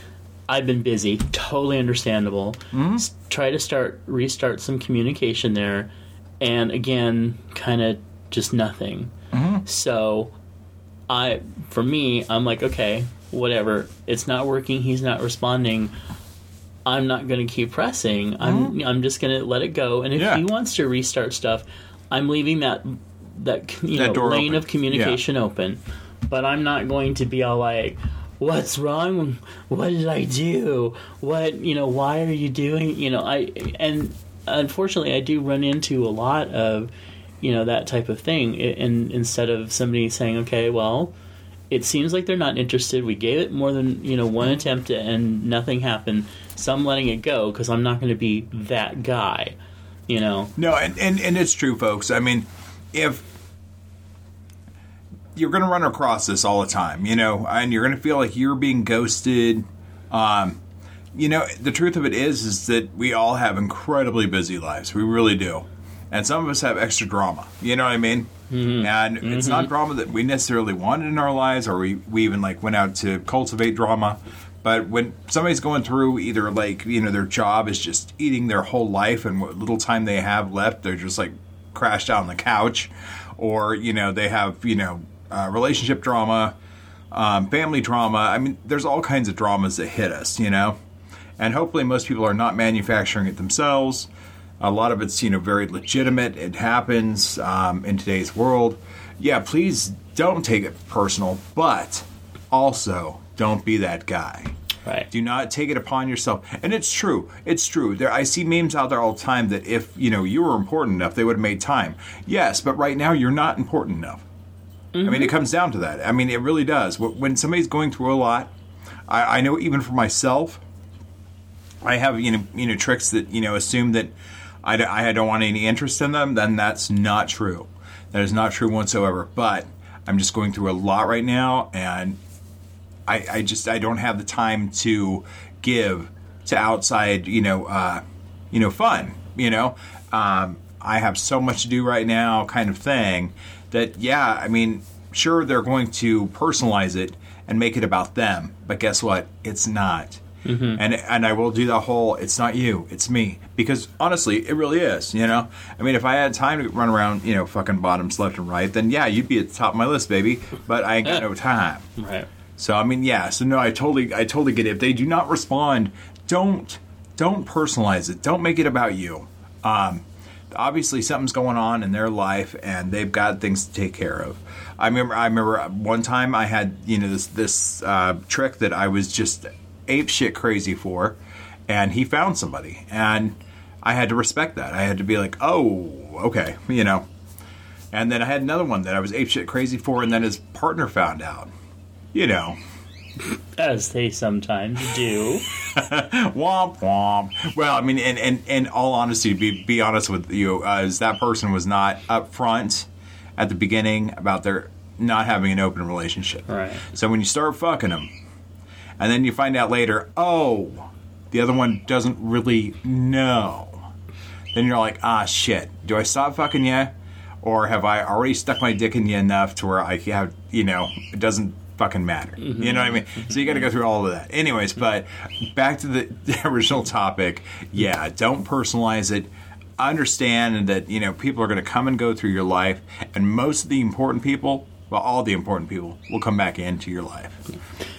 I've been busy, totally understandable. Mm-hmm. S- try to start restart some communication there, and again, kind of just nothing. Mm-hmm. So I for me, I'm like, okay, whatever. It's not working. He's not responding. I'm not going to keep pressing. I'm mm-hmm. I'm just going to let it go. And if Yeah. he wants to restart stuff, I'm leaving that that you That know lane open. of communication open. But I'm not going to be all like, "What's wrong? What did I do? What you know? Why are you doing? You know?" I and unfortunately, I do run into a lot of you know that type of thing. And instead of somebody saying, "Okay, well." it seems like they're not interested. We gave it more than you know one attempt and nothing happened. So I'm letting it go because I'm not going to be that guy. You know, No, and, and, and it's true, folks. I mean, if you're going to run across this all the time, you know, and you're going to feel like you're being ghosted, um, you know, the truth of it is, is that we all have incredibly busy lives. We really do. And some of us have extra drama. You know what I mean? And it's not drama that we necessarily wanted in our lives, or we, we even like went out to cultivate drama. But when somebody's going through either like you know their job is just eating their whole life, and what little time they have left, they're just like crashed out on the couch, or you know they have you know uh, relationship drama, um, family drama. I mean, there's all kinds of dramas that hit us, you know, and hopefully most people are not manufacturing it themselves. A lot of it's you know very legitimate. It happens um, in today's world. Yeah, please don't take it personal, but also don't be that guy. right? Do not take it upon yourself. And it's true. It's true. There I see memes out there all the time that if, you know, you were important enough, they would have made time. Yes, but right now you're not important enough. I mean, it comes down to that. I mean, it really does. When somebody's going through a lot, I, I know even for myself, I have you know you know tricks that you know assume that I, d- I don't want any interest in them. Then that's not true. That is not true whatsoever. But I'm just going through a lot right now, and I, I just I don't have the time to give to outside you know uh, you know fun. You know, um, I have so much to do right now, kind of thing. That yeah, I mean, sure they're going to personalize it and make it about them, but guess what? It's not. And and I will do the whole it's not you, it's me. Because honestly, it really is, you know? I mean if I had time to run around, you know, fucking bottoms left and right, then yeah, you'd be at the top of my list, baby. But I ain't got no time. Right. So I mean, yeah. So no, I totally, I totally get it. If they do not respond, don't, don't personalize it. Don't make it about you. Um, obviously something's going on in their life and they've got things to take care of. I remember I remember one time I had, you know, this this uh, trick that I was just ape shit crazy for and he found somebody and I had to respect that. I had to be like, "Oh, okay," you know. And then I had another one that I was ape shit crazy for and then his partner found out. You know, As they sometimes do. womp womp. Well, I mean, and in, in, in all honesty, to be be honest with you, uh, is that person was not upfront at the beginning about their not having an open relationship. Right. So when you start fucking them, and then you find out later, oh, the other one doesn't really know. Then you're like, ah, shit. Do I stop fucking you, or have I already stuck my dick in you enough to where I have, you know, it doesn't fucking matter. You mm-hmm. know what I mean? So you got to go through all of that. Anyways, but back to the, the original topic. Yeah, don't personalize it. Understand that you know people are going to come and go through your life, and most of the important people, well, all the important people, will come back into your life.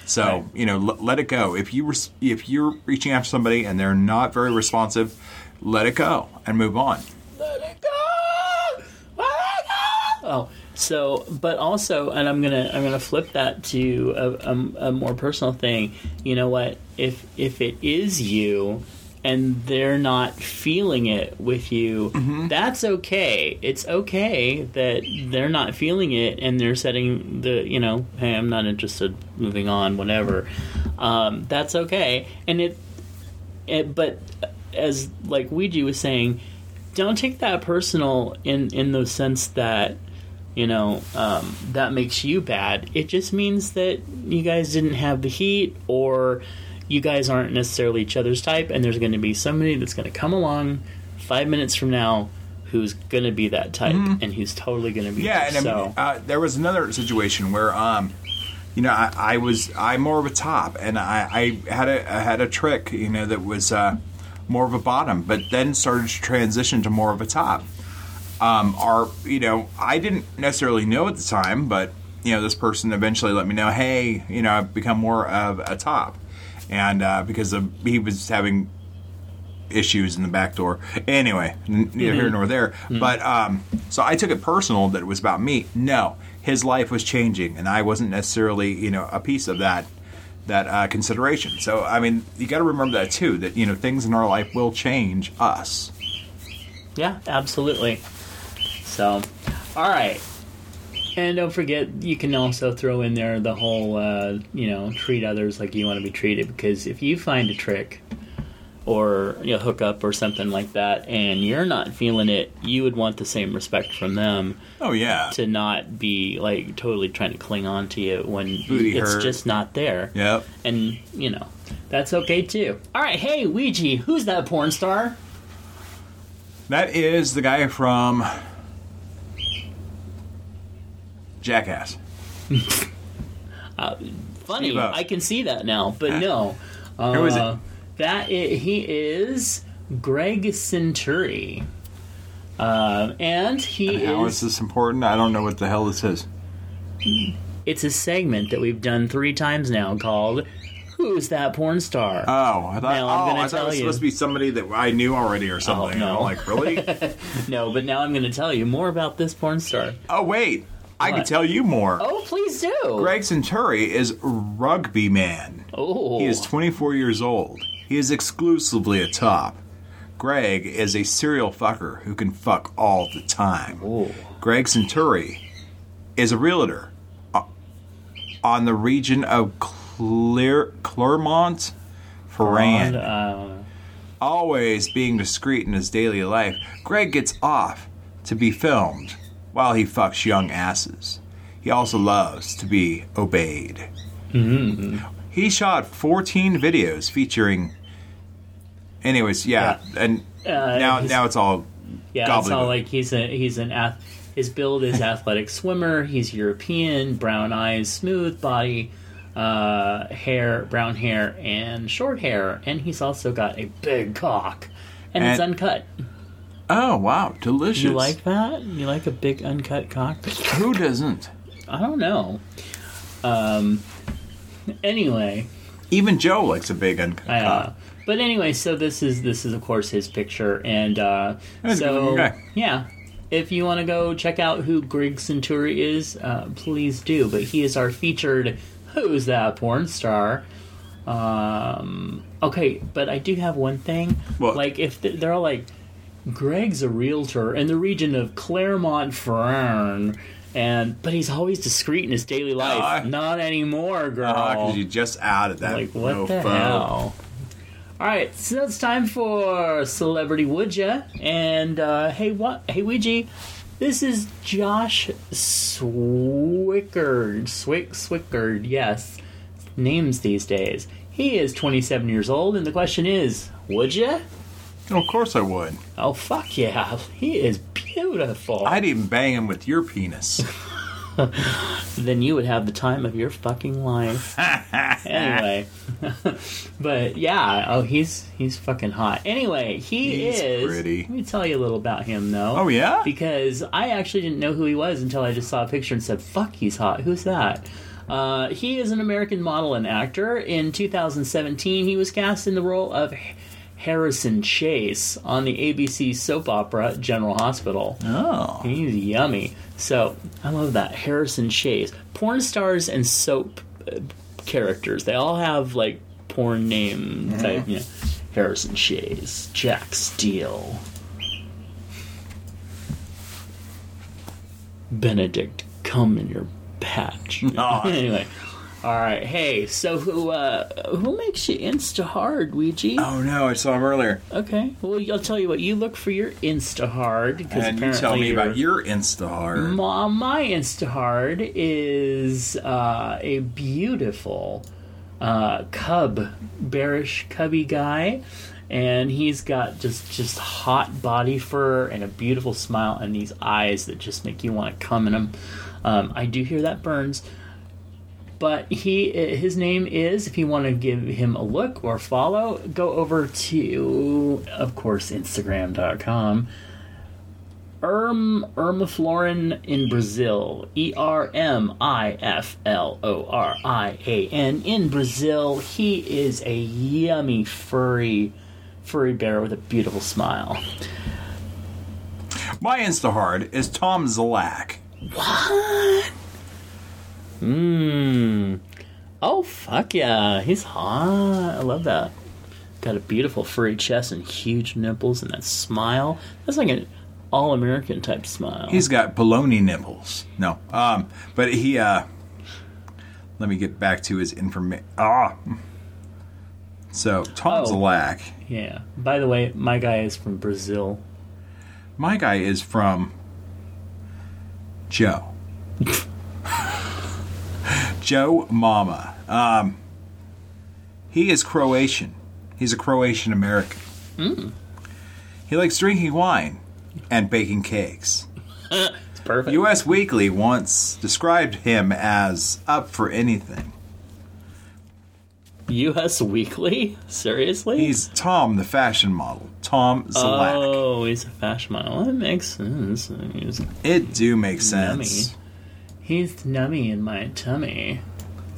So Right. you know, l- let it go. If you res- if you're reaching after somebody and they're not very responsive, let it go and move on. Let it go. Let it go. Oh, so but also, and I'm gonna I'm gonna flip that to a, a, a more personal thing. You know what? If if it is you. And they're not feeling it with you. That's okay. It's okay that they're not feeling it, and they're setting the you know, hey, I'm not interested. Moving on, whatever. Um, that's okay. And it it, but as like Ouija was saying, don't take that personal in in the sense that you know um, that makes you bad. It just means that you guys didn't have the heat, or you guys aren't necessarily each other's type, and there's going to be somebody that's going to come along five minutes from now who's going to be that type, and who's totally going to be Yeah, and I so. mean, uh, there was another situation where, um, you know, I, I was I'm more of a top, and I, I had a I had a trick, you know, that was uh, more of a bottom, but then started to transition to more of a top. Um, our, you know, I didn't necessarily know at the time, but you know, this person eventually let me know, hey, you know, I've become more of a top, and uh, because of he was having issues in the back door. Anyway, neither here nor there. But um, so I took it personal that it was about me. No, his life was changing, and I wasn't necessarily, you know, a piece of that that uh, consideration. So I mean, you got to remember that too. That you know, things in our life will change us. Yeah, absolutely. So, all right. And don't forget, you can also throw in there the whole, uh, you know, treat others like you want to be treated. Because if you find a trick or you know, hook up or something like that, and you're not feeling it, you would want the same respect from them Oh yeah, to not be like totally trying to cling on to you when Booty it's hurt. just not there. yep. And you know, that's okay too. All right, hey Ouija, who's that porn star? That is the guy from Jackass. funny. Steve-O. I can see that now, but no. Uh, Who is it? That i he is Greg Centuri. Uh, and he And how is. is this important? I don't know what the hell this is. It's a segment that we've done three times now called "Who's That Porn Star?" Oh, I thought. Now I'm oh, gonna I thought it was you. supposed to be somebody that I knew already or something. Oh, no. I'm like, really? no, but now I'm going to tell you more about this porn star. oh, wait. I can tell you more. Oh, please do. Greg Centuri is rugby man. Oh, He is 24 years old. He is exclusively a top. Greg is a serial fucker who can fuck all the time. Oh. Greg Centuri is a realtor uh, on the region of Clear, Clermont Ferrand. Uh, Always being discreet in his daily life, Greg gets off to be filmed while he fucks young asses. He also loves to be obeyed. He shot 14 videos featuring. Anyways, yeah, and Uh, now now it's all Yeah, it's all like he's a he's an ath- his build is athletic swimmer. He's European, brown eyes, smooth body, uh, hair, brown hair, and short hair, and he's also got a big cock, and, it's uncut. Oh wow, delicious! You like that? You like a big uncut cock? Who doesn't? I don't know. Um. Anyway, Even Joe likes a big uncut uh, cock. But anyway, so this is this is of course his picture, and uh, so yeah. If you want to go check out who Greg Centuri is, uh, please do. But he is our featured "Who's That Porn Star." Um, okay, but I do have one thing. What? Like if th- they're all like, Greg's a realtor in the region of Claremont Ferrand, and but he's always discreet in his daily life. Ah. Not anymore, girl. because you just added that. like what mofo. the hell? All right, so it's time for celebrity would ya? And uh, hey, what? Hey, Ouija, this is Josh Swickard. Swick Swickard, yes, names these days. He is 27 years old, and the question is, would ya? Oh, of course I would. Oh fuck yeah, he is beautiful. I'd even bang him with your penis. then you would have the time of your fucking life. anyway, but yeah, oh, he's he's fucking hot. Anyway, he He's is. pretty. Let me tell you a little about him, though. Oh, yeah? because I actually didn't know who he was until I just saw a picture and said, "Fuck, he's hot." Who's that? Uh, he is an American model and actor. In 2017, he was cast in the role of Harrison Chase on the ABC soap opera General Hospital. Oh. He's yummy. So I love that Harrison Chase. Porn stars and soap uh, characters. They all have like porn name type. You know, Harrison Chase, Jack Steele, Benedict, come in your patch. Oh. anyway. All right, hey. So who uh, who makes you insta hard, Ouija? Oh no, I saw him earlier. Okay, well I'll tell you what. You look for your insta hard because And you tell me about your Instahard. my, my Instahard is uh, a beautiful uh, cub, bearish cubby guy, and he's got just just hot body fur and a beautiful smile and these eyes that just make you want to come in them. Um, I do hear that burns. But he, his name is. If you want to give him a look or follow, go over to, of course, Instagram.com. Erm Ermaflorin in Brazil. E R M I F L O R I A N in Brazil. He is a yummy furry furry bear with a beautiful smile. My Instahard is Tom Zalak. What? Mmm. Oh fuck yeah, he's hot. I love that. Got a beautiful furry chest and huge nipples and that smile. That's like an all American type smile. He's got baloney nipples. No, um, but he. uh Let me get back to his information. Ah. So Tom Oh. Zalak. yeah. By the way, my guy is from Brazil. My guy is from Joe. Joe Mama. Um, he is Croatian. He's a Croatian American. He likes drinking wine and baking cakes. It's perfect. U.S. Weekly once described him as up for anything. U.S. Weekly? Seriously? He's Tom, the fashion model. Tom Zalak. oh, he's a fashion model. That makes sense. He's, It do make sense. He's nummy in my tummy.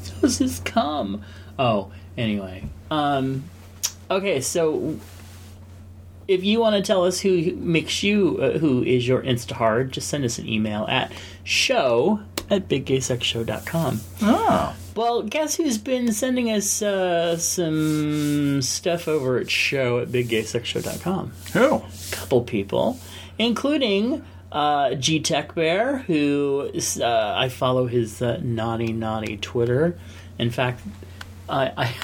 So's his cum. Oh, anyway. Um, okay, so if you want to tell us who makes you, uh, who is your Instahard, just send us an email at show at biggaysexshow.com. Oh. Well, guess who's been sending us uh, some stuff over at show at biggaysexshow.com? Who? A couple people, including uh, G Tech Bear, who is, uh, I follow his uh, naughty naughty Twitter. In fact, I, I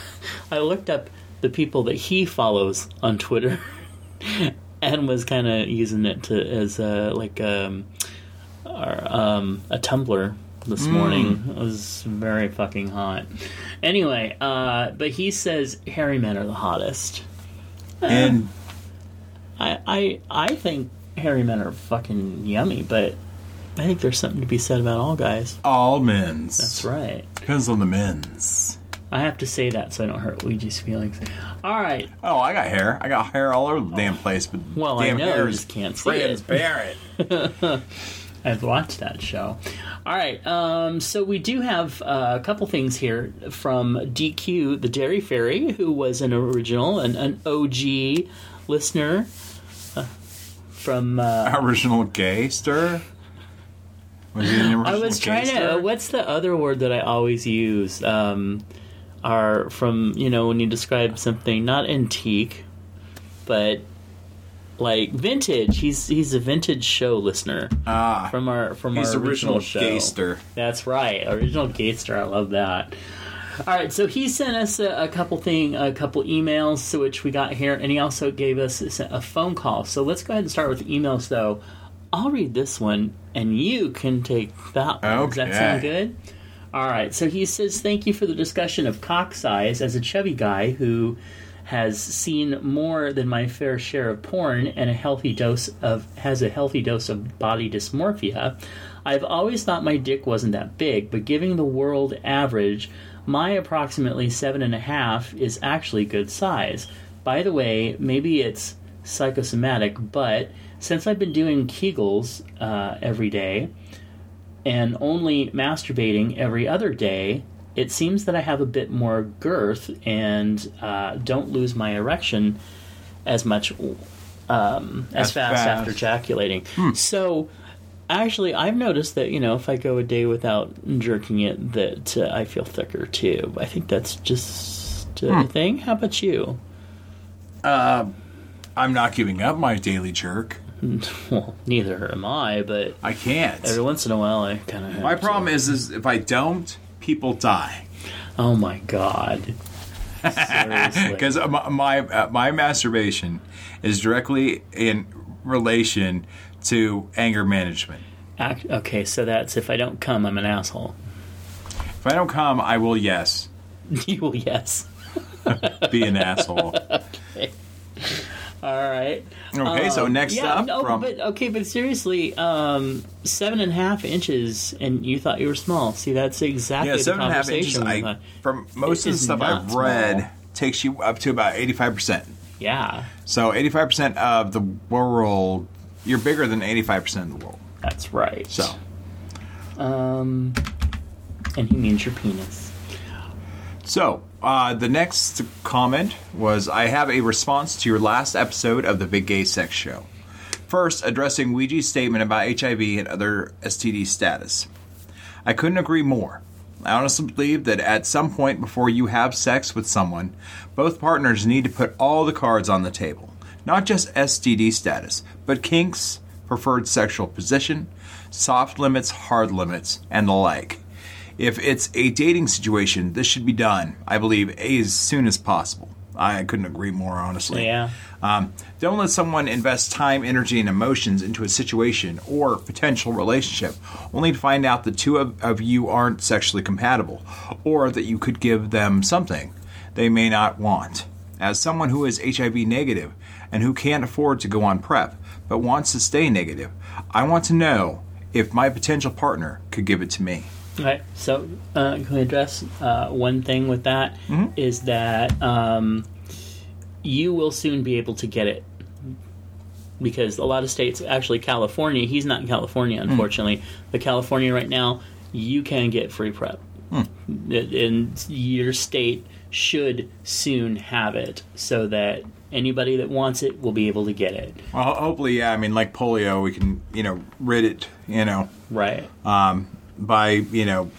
I looked up the people that he follows on Twitter, and was kind of using it to as a like um, or, um, a Tumblr this morning. It was very fucking hot. Anyway, uh, but he says hairy men are the hottest. And I, I I think hairy men are fucking yummy, but I think there's something to be said about all guys. all men's. That's right. Depends on the men's. I have to say that so I don't hurt Luigi's feelings. All right. Oh, I got hair. I got hair all over the damn place, but Well, I damn know, hair is just can't see it. transparent. I've watched that show. All right, um, so we do have uh, a couple things here from DQ, the Dairy Fairy, who was an original, an, an OG listener from. Uh, Original gayster. Was he an original I was trying to. gayster? What's the other word that I always use? Um, are from you know when you describe something not antique, but like vintage. He's he's a vintage show listener Ah, from our from our original show. gayster. That's right, original Gayster. I love that. All right, so he sent us a, a couple thing, a couple emails, which we got here, and he also gave us a phone call. So let's go ahead and start with emails, though. I'll read this one, and you can take that one. Does that sound good? All right. So he says, "Thank you for the discussion of cock size as a chubby guy who." Has seen more than my fair share of porn and a healthy dose of has a healthy dose of body dysmorphia. I've always thought my dick wasn't that big, but giving the world average, my approximately seven and a half is actually good size. By the way, maybe it's psychosomatic, but since I've been doing Kegels uh, every day and only masturbating every other day, it seems that I have a bit more girth and uh, don't lose my erection as much um, as, As fast, fast. after ejaculating. So, actually, I've noticed that you know if I go a day without jerking it, that uh, I feel thicker too. I think that's just a thing. How about you? I'm not giving up my daily jerk. Well, neither am I, but I can't. every once in a while I kind of. My problem is, is if I don't, people die. Oh my god. Because my my, uh, my masturbation is directly in relation to anger management. Okay, so that's if I don't come, I'm an asshole. If I don't come, I will yes you will, yes. be an asshole. Okay. All right. Okay, so next Um, Yeah, up no, from but okay, but seriously, um, seven and a half inches, and you thought you were small. See, that's exactly yeah seven and a half inches. I from most It of the stuff I've read small. takes you up to about eighty five percent. Yeah, So eighty five percent of the world, you're bigger than eighty five percent of the world. that's right. So um, and he means your penis. So, uh, the next comment was I have a response to your last episode of the Big Gay Sex Show. First, addressing Ouija's statement about HIV and other STD status. I couldn't agree more. I honestly believe that at some point before you have sex with someone, both partners need to put all the cards on the table. Not just STD status, but kinks, preferred sexual position, soft limits, hard limits, and the like. If it's a dating situation, this should be done, I believe, as soon as possible. I couldn't agree more, honestly. Yeah. Um, don't let someone invest time, energy, and emotions into a situation or potential relationship only to find out the two of, of you aren't sexually compatible or that you could give them something they may not want. As someone who is HIV negative and who can't afford to go on PrEP but wants to stay negative, I want to know if my potential partner could give it to me. All right. So, uh, can we address uh, one thing with that? Is Mm-hmm. that um, you will soon be able to get it because a lot of states, actually California, he's not in California, Hmm. unfortunately, but California right now, you can get free PrEP, Hmm. and your state should soon have it so that anybody that wants it will be able to get it. Well, hopefully, yeah. I mean, like polio, we can, you know, rid it, you know, Right. um, by you know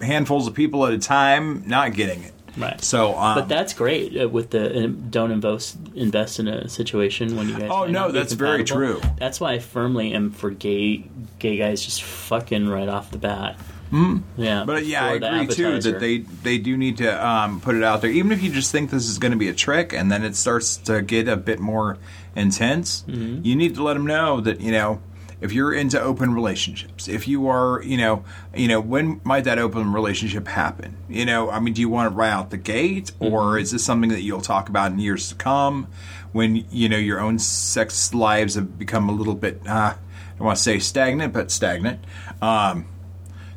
handfuls of people at a time not getting it. Right. So, um, But that's great uh, with the uh, don't invest invest in a situation when you guys. Oh, no, that's very true. That's why I firmly am for gay gay guys just fucking right off the bat. Mm. Yeah, but yeah, I for the agree too that they they do need to um, put it out there, even if you just think this is going to be a trick, and then it starts to get a bit more intense. Mm-hmm. You need to let them know that you know. If you're into open relationships, if you are, you know, you know, when might that open relationship happen? You know, I mean, do you want it right out the gate, Mm-hmm. or is this something that you'll talk about in years to come, when you know your own sex lives have become a little bit, uh, I don't want to say stagnant, but stagnant. Um,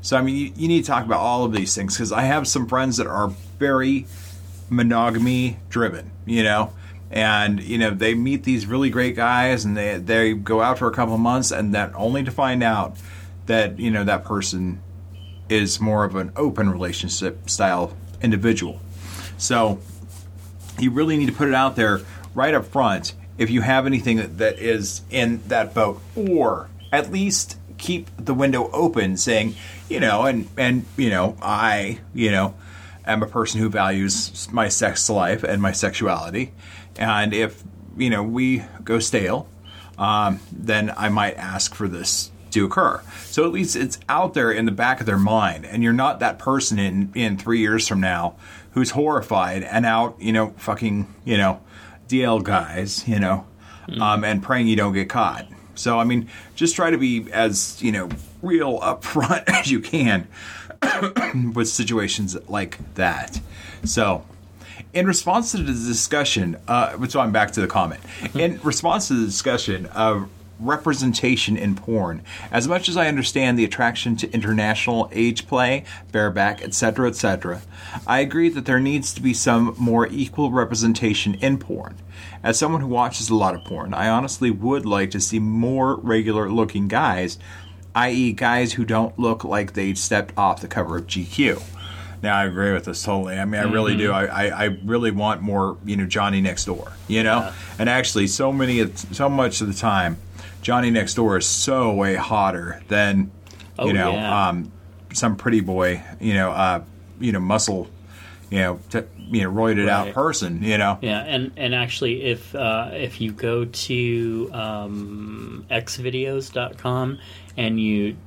so I mean, you, you need to talk about all of these things because I have some friends that are very monogamy driven, you know, and you know they meet these really great guys and they they go out for a couple of months and then only to find out that you know that person is more of an open relationship style individual. So you really need to put it out there right up front if you have anything that is in that boat, or at least keep the window open, saying, you know, and and you know, I, you know, am a person who values my sex life and my sexuality, and if you know we go stale, um, then I might ask for this to occur. So at least it's out there in the back of their mind, and you're not that person in in three years from now who's horrified and out, you know, fucking, you know, DL guys, you know, um, and praying you don't get caught. So I mean, just try to be as you know real upfront as you can with situations like that. So. In response to the discussion, uh, so I'm back to the comment. In response to the discussion of representation in porn. As much as I understand the attraction to international age play, bareback, etc., etc., I agree that there needs to be some more equal representation in porn. As someone who watches a lot of porn, I honestly would like to see more regular looking guys, i.e., guys who don't look like they stepped off the cover of GQ. Now I agree with this totally. I mean, I really mm-hmm. do. I, I, I really want more, you know, Johnny next door. You know, and actually, so many, so much of the time, Johnny next door is so way hotter than, Oh, you know, yeah. um, some pretty boy, you know, uh, you know, muscle, you know, t- you know, roided out person. You know, Yeah, and and actually, if uh, if you go to um, xvideos.com and you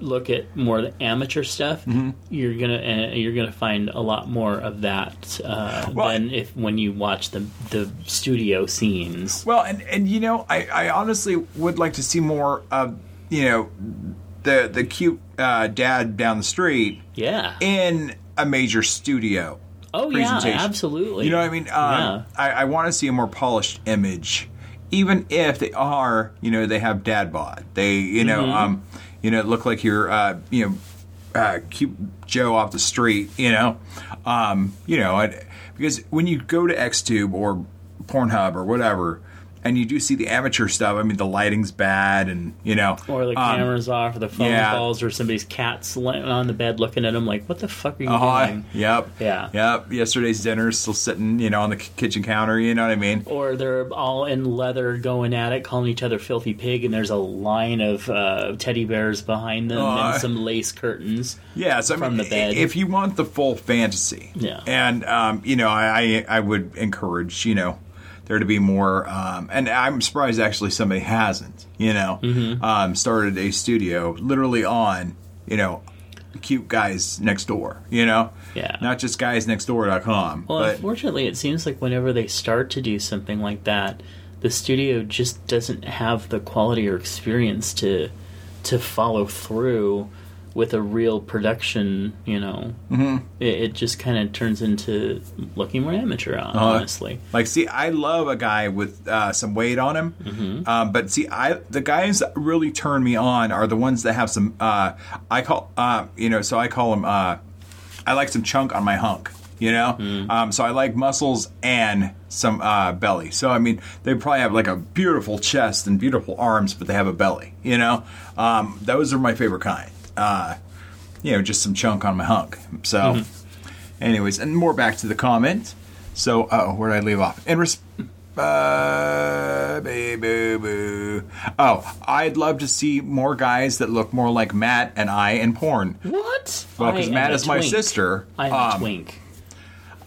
look at more of the amateur stuff, Mm-hmm. you're gonna uh, you're gonna find a lot more of that uh, Well, than if when you watch the the studio scenes. Well, and and you know, I, I honestly would like to see more of you know the the cute uh, dad down the street Yeah. in a major studio. oh yeah, absolutely. You know what I mean? Um, Yeah. I, I want to see a more polished image, even if they are, you know, they have dad bod. They, you know, Mm-hmm. um, you know, look like you're, uh, you know, uh, Joe off the street. You know, um, you know, and, because when you go to XTube or Pornhub or whatever. And you do see the amateur stuff. I mean, the lighting's bad, and you know, Or the um, camera's off, or the phone yeah. calls, or somebody's cat's on the bed looking at him like, "What the fuck are you uh-huh, doing?" Yep. Yeah. Yep. Yesterday's dinner's still sitting, you know, on the kitchen counter. You know what I mean? or they're all in leather going at it, calling each other filthy pig, and there's a line of uh, teddy bears behind them Uh, and some lace curtains. Yeah, so I from mean, the bed. if you want the full fantasy, Yeah. and um, you know, I I would encourage you know there to be more, um, and I'm surprised actually somebody hasn't, you know, Mm-hmm. um, started a studio literally on you know cute guys next door, you know, Yeah. not just guysnextdoor.com, Well, but unfortunately, it seems like whenever they start to do something like that, the studio just doesn't have the quality or experience to to follow through with a real production. You know, mm-hmm. it, it just kind of turns into looking more amateur. Uh-huh. Honestly, Like, see, I love a guy with uh, some weight on him, Mm-hmm. um, but see, I the guys that really turn me on are the ones that have some. Uh, I call, uh, you know, so I call them. Uh, I like some chunk on my hunk, you know. Mm. Um, so I like muscles and some uh, belly. So I mean, they probably have like a beautiful chest and beautiful arms, but they have a belly, you know. Um, those are my favorite kind. Uh, you know, just some chunk on my hunk. So, Mm-hmm. anyways, and more back to the comment. So, oh, where did I leave off? In res- uh, boo, boo. Oh, I'd love to see more guys that look more like Matt and I in porn. what? Well, because Matt a is my sister. I'm a um, twink.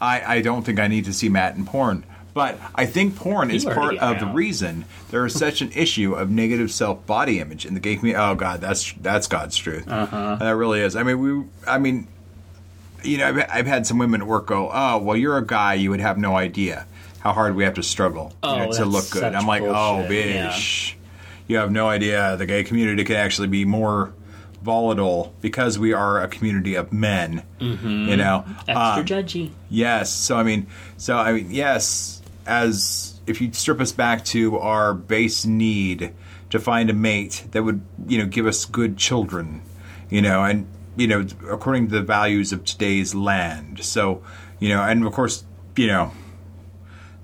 I, I don't think I need to see Matt in porn. But I think porn is part of the reason there is such an issue of negative self body image in the gay community. Oh God, that's that's God's truth. Uh-huh. That really is. I mean, we. I mean, you know, I've, I've had some women at work go, "Oh, well, you're a guy. You would have no idea how hard we have to struggle you Oh, know, to look good." I'm like, "Oh, bullshit, yeah. bitch, you have no idea. The gay community can actually be more." volatile because we are a community of men you know Extra Um, judgy. Yes. So I mean, so I mean, yes. As if you strip us back to our base need to find a mate that would, you know, give us good children, you know, and you know, according to the values of today's land. So, you know, and of course, you know,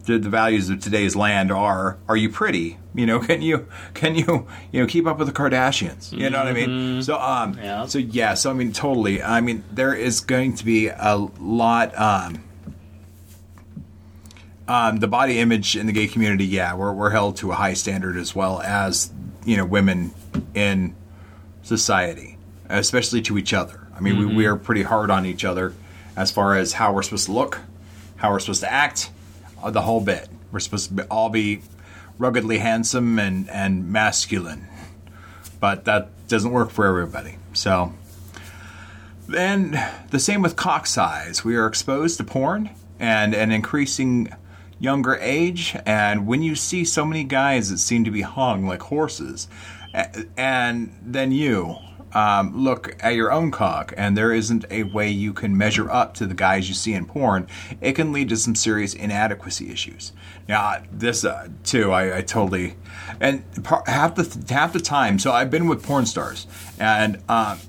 the, the values of today's land are are you pretty? You know can you can you you know keep up with the Kardashians? You know what i mean? So um Yeah. so yeah so i mean totally. I mean there is going to be a lot um um, the body image in the gay community, yeah, we're, we're held to a high standard as well as you know women in society, especially to each other. I mean, we, we are pretty hard on each other as far as how we're supposed to look, how we're supposed to act, uh, the whole bit. We're supposed to be, all be ruggedly handsome and and masculine, but that doesn't work for everybody. So. And the same with cock size. We are exposed to porn and an increasing younger age. And when you see so many guys that seem to be hung like horses, and then you um, look at your own cock and there isn't a way you can measure up to the guys you see in porn, it can lead to some serious inadequacy issues. Now, this uh, too, I, I totally, and half the half the time. So I've been with porn stars, and um,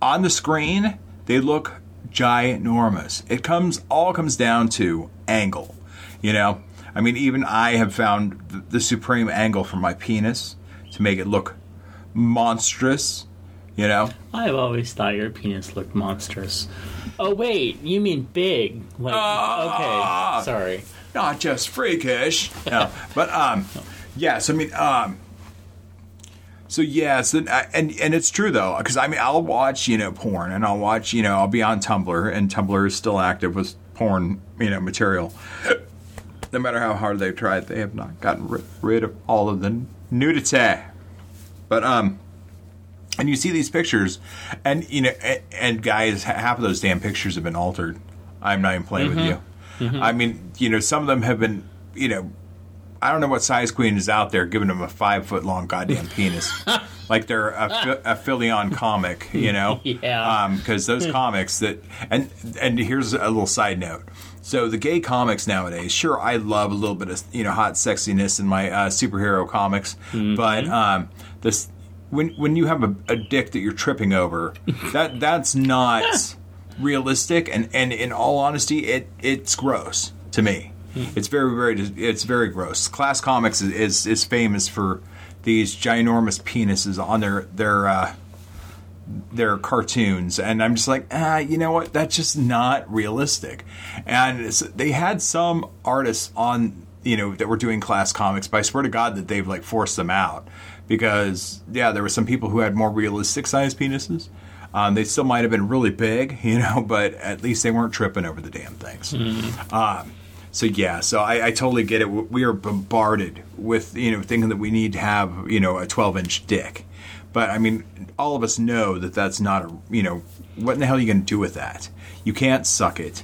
on the screen they look ginormous. It comes all comes down to angle. You know, I mean, even I have found the, the supreme angle for my penis to make it look monstrous. You know, I've always thought your penis looked monstrous. Oh wait, you mean big? Like Ah. okay, sorry. not just freakish. No, but um, yes, I mean um. So yes, and and, and it's true though, because I mean I'll watch you know porn and I'll watch you know I'll be on Tumblr and Tumblr is still active with porn you know material. No matter how hard they've tried, they have not gotten ri- rid of all of the nudity. But um, and you see these pictures, and you know, and, and guys, half of those damn pictures have been altered. I'm not even playing with you. I mean, you know, some of them have been, you know, I don't know what size queen is out there giving them a five foot long goddamn penis, like they're a, a Fillion comic, you know? Yeah. Because those comics that, and and here's a little side note. So the gay comics nowadays, sure, I love a little bit of you know hot sexiness in my uh, superhero comics, but um, this when when you have a, a dick that you're tripping over, that that's not realistic, and and in all honesty, it it's gross to me. It's very very it's very gross. Class Comics is is, is famous for these ginormous penises on their their. Uh, their cartoons. And i'm just like ah you know what? That's just not realistic. And they had some artists on you know that were doing class comics but i swear to god that they've like forced them out. Because yeah there were some people who had more realistic sized penises. Um, they still might have been really big you know but at least they weren't tripping over the damn things. Um, so yeah, so I, I totally get it. We are bombarded with you know thinking that we need to have you know a 12 inch dick, but I mean all of us know that that's not a you know what in the hell are you going to do with that? You can't suck it.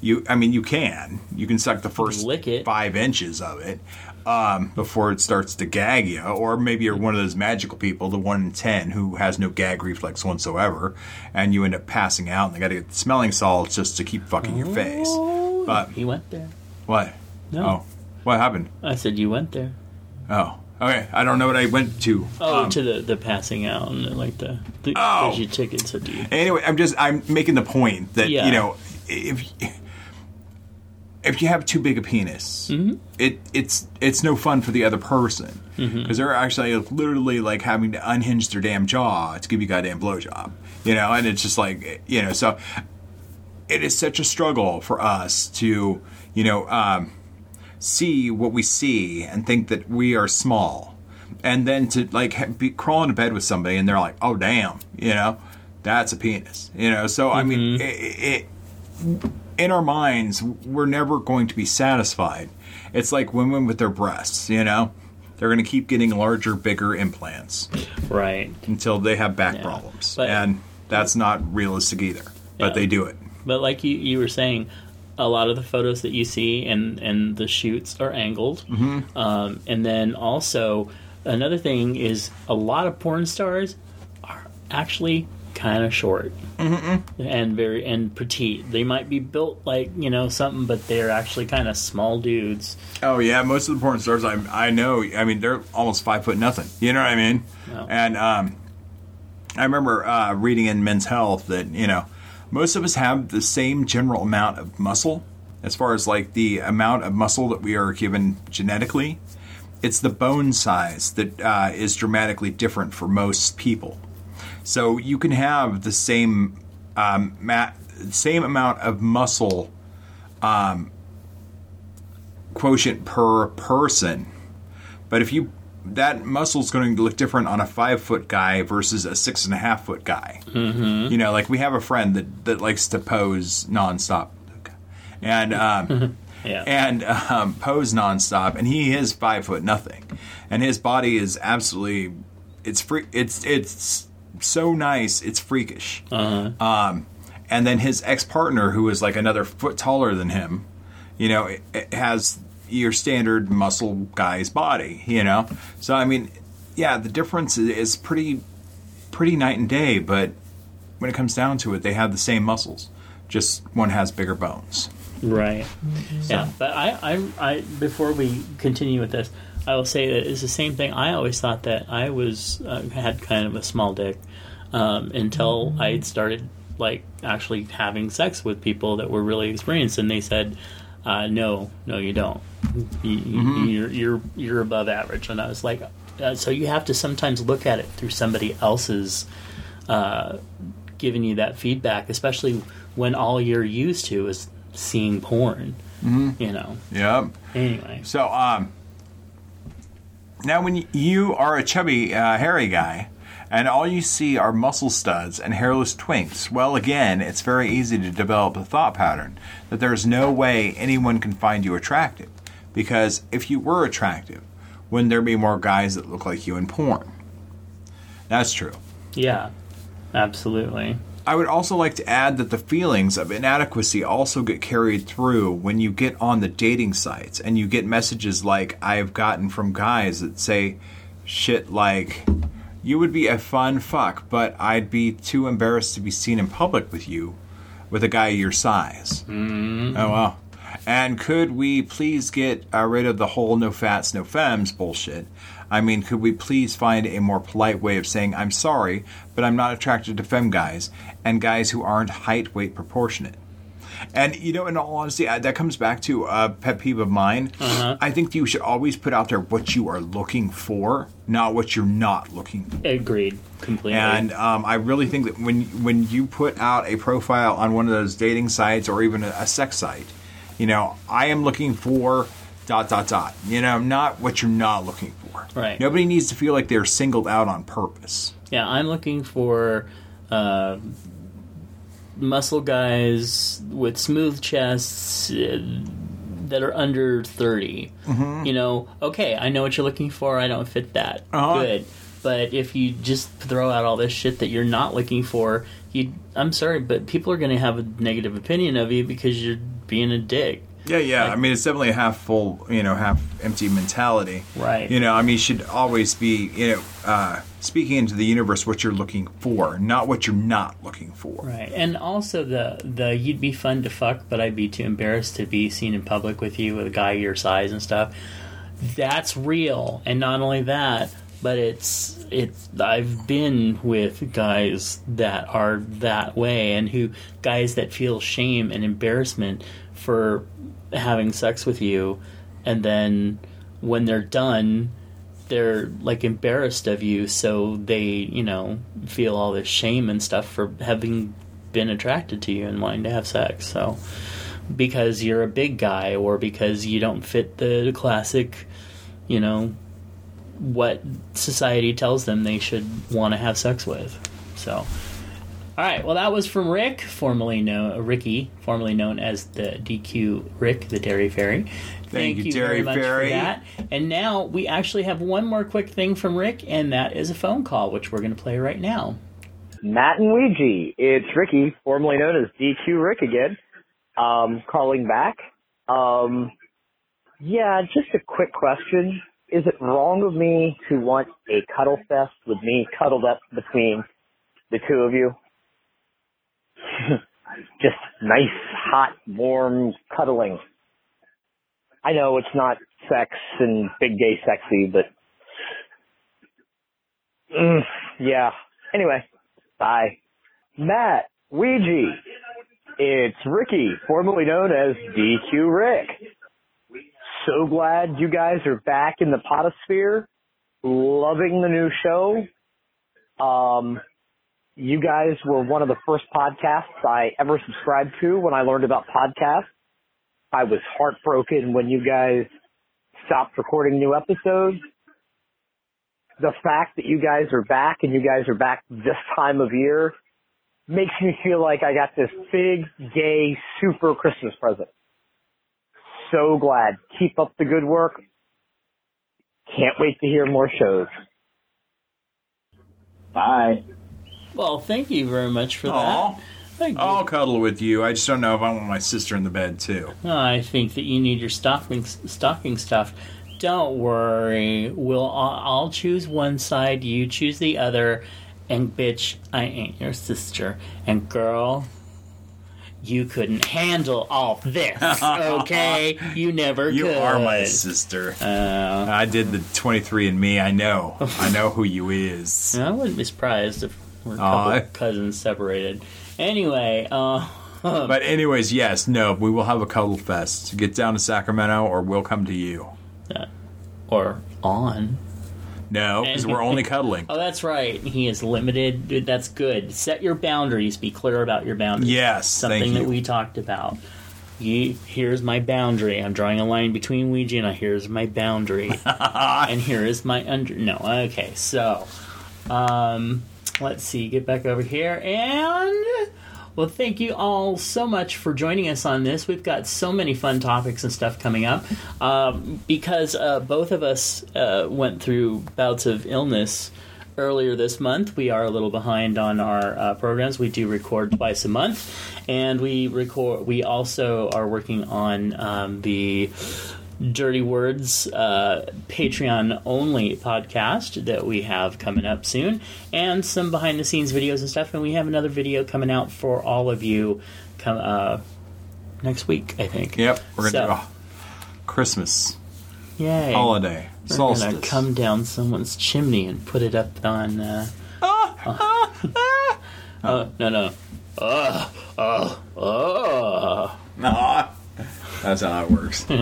You I mean you can you can suck the first lick it. five inches of it um, before it starts to gag you, or maybe you're one of those magical people, the one in ten who has no gag reflex whatsoever, and you end up passing out, and they got to get smelling salts just to keep fucking your face. But He went there. What? No. Oh, what happened? I said you went there. Oh, okay. I don't know what I went to. Oh, Um, to the the passing out and like the, the Oh. your ticket. So do you? anyway, I'm just I'm making the point that Yeah. you know if if you have too big a penis, it it's it's no fun for the other person because they're actually literally like having to unhinge their damn jaw to give you a goddamn blowjob, you know, and it's just like you know so. It is such a struggle for us to, you know, um, see what we see and think that we are small, and then to like be crawl into bed with somebody and they're like, "Oh, damn," you know, that's a penis, you know. So I mean, it, it, in our minds, we're never going to be satisfied. It's like women with their breasts, you know. They're going to keep getting larger, bigger implants Right. until they have back Yeah. problems, But- and that's not realistic either. But Yeah. they do it. But like you, you were saying, a lot of the photos that you see and and the shoots are angled. Mm-hmm. Um, and then also another thing is a lot of porn stars are actually kind of short mm-hmm. and very and petite. They might be built like you know something, but they're actually kind of small dudes. Oh yeah, most of the porn stars I I know. I mean, they're almost five foot nothing. You know what I mean? Yeah. And um, I remember uh, reading in Men's Health that you know most of us have the same general amount of muscle as far as like the amount of muscle that we are given genetically, it's the bone size that uh, is dramatically different for most people. So you can have the same um, same amount of muscle um, quotient per person, but if you that muscle is going to look different on a five foot guy versus a six and a half foot guy. Mm-hmm. You know, like we have a friend that, that likes to pose nonstop, and um, Yeah. and um, pose nonstop, and he is five foot nothing, and his body is absolutely it's free it's it's so nice it's freakish. Um, and then his ex partner, who is like another foot taller than him, you know, it, it has your standard muscle guy's body, you know. So I mean, yeah, the difference is- is pretty pretty night and day, but when it comes down to it, they have the same muscles. Just one has bigger bones. Right. Yeah, but I, I, I, before we continue with this, I will say that it's the same thing. I always thought that I was uh, had kind of a small dick um, until I started like actually having sex with people that were really experienced, and they said, uh, "No, no, you don't. You, you- You're you're you're above average." And I was like, uh, "So you have to sometimes look at it through somebody else's." Uh, giving you that feedback, especially when all you're used to is seeing porn. You know. Yep. Anyway. So, um, now when you are a chubby, uh, hairy guy, and all you see are muscle studs and hairless twinks, well, again, it's very easy to develop a thought pattern that there's no way anyone can find you attractive. Because if you were attractive, wouldn't there be more guys that look like you in porn? That's true. Yeah. Absolutely. I would also like to add that the feelings of inadequacy also get carried through when you get on the dating sites and you get messages like I've gotten from guys that say shit like, You would be a fun fuck, but I'd be too embarrassed to be seen in public with you, with a guy your size. Oh, well. And could we please get uh, rid of the whole no fats, no femmes bullshit? I mean, could we please find a more polite way of saying, I'm sorry, but I'm not attracted to femme guys and guys who aren't height weight proportionate? And, you know, in all honesty, uh, that comes back to a pet peeve of mine. I think you should always put out there what you are looking for, not what you're not looking for. Agreed. Completely. And um, I really think that when when you put out a profile on one of those dating sites or even a, a sex site, you know, I am looking for dot dot dot. You know, not what you're not looking for. Right. Nobody needs to feel like they're singled out on purpose. yeah, I'm looking for uh, muscle guys with smooth chests uh, that are under 30. Mm-hmm. You know, okay, I know what you're looking for. I don't fit that. Uh-huh. Good. But if you just throw out all this shit that you're not looking for, you I'm sorry, but people are going to have a negative opinion of you because you're being a dick. Yeah, yeah. I mean, it's definitely a half full, you know, half empty mentality. Right. You know, I mean, you should always be, you know, uh, speaking into the universe what you're looking for, not what you're not looking for. Right, and also the the you'd be fun to fuck, but I'd be too embarrassed to be seen in public with you with a guy your size and stuff. That's real, and not only that, but it's it's I've been with guys that are that way, and who guys that feel shame and embarrassment for having sex with you, and then when they're done they're like embarrassed of you so they you know feel all this shame and stuff for having been attracted to you and wanting to have sex. So because you're a big guy or because you don't fit the classic you know what society tells them they should want to have sex with. So all right well that was from rick formerly known ricky formerly known as the dq rick the dairy fairy Thank you, very Dairy much Fairy. for that and now we actually have one more quick thing from Rick, and that is a phone call, which we're going to play right now. Matt and Ouija. It's Ricky, formerly known as DQ Rick again. Um, calling back. Um, yeah, just a quick question. Is it wrong of me to want a cuddle fest with me cuddled up between the two of you? just nice, hot, warm cuddling. I know it's not sex and big gay sexy, but mm, yeah. Anyway, bye. Matt, Ouija, It's Ricky, formerly known as DQ Rick. So glad you guys are back in the potosphere. Loving the new show. Um, you guys were one of the first podcasts I ever subscribed to when I learned about podcasts. I was heartbroken when you guys stopped recording new episodes. The fact that you guys are back and you guys are back this time of year makes me feel like I got this big, gay, super Christmas present. So glad. Keep up the good work. Can't wait to hear more shows. Bye. Well, thank you very much for Aw. that. Thank you. I'll cuddle with you. I just don't know if I want my sister in the bed too. I think that you need your stocking stocking stuff. Don't worry. We'll I'll, I'll choose one side, you choose the other, and bitch, I ain't your sister. And girl, you couldn't handle all this, okay? You never You could. are my sister. Uh, I did the 23andMe. I know. I know who you is. I wouldn't be surprised if we're a couple cousins separated. Anyway, uh, But anyways, yes, no, we will have a cuddle fest. Get down to Sacramento, or we'll come to you. or on. No, because we're only cuddling. Oh, that's right. He is limited. Dude, that's good. Set your boundaries. Be clear about your boundaries. Yes, something that we talked about. You, here's my boundary. I'm drawing a line between Ouija and I. here's my boundary, and here is my under. No, okay. So, um, let's see. Get back over here and. Well, thank you all so much for joining us on this. We've got so many fun topics and stuff coming up. Um, because uh, both of us uh, went through bouts of illness earlier this month. We are a little behind on our uh, programs. We do record twice a month, and we record. We also are working on um, the Dirty Words uh, Patreon only podcast that we have coming up soon, and some behind the scenes videos and stuff. And we have another video coming out for all of you come, uh, next week, I think. Yep, we're gonna do a Christmas Yay. holiday We're solstice. gonna come down someone's chimney and put it up on. Uh, oh no no! Oh oh oh! Aw. That's how it works.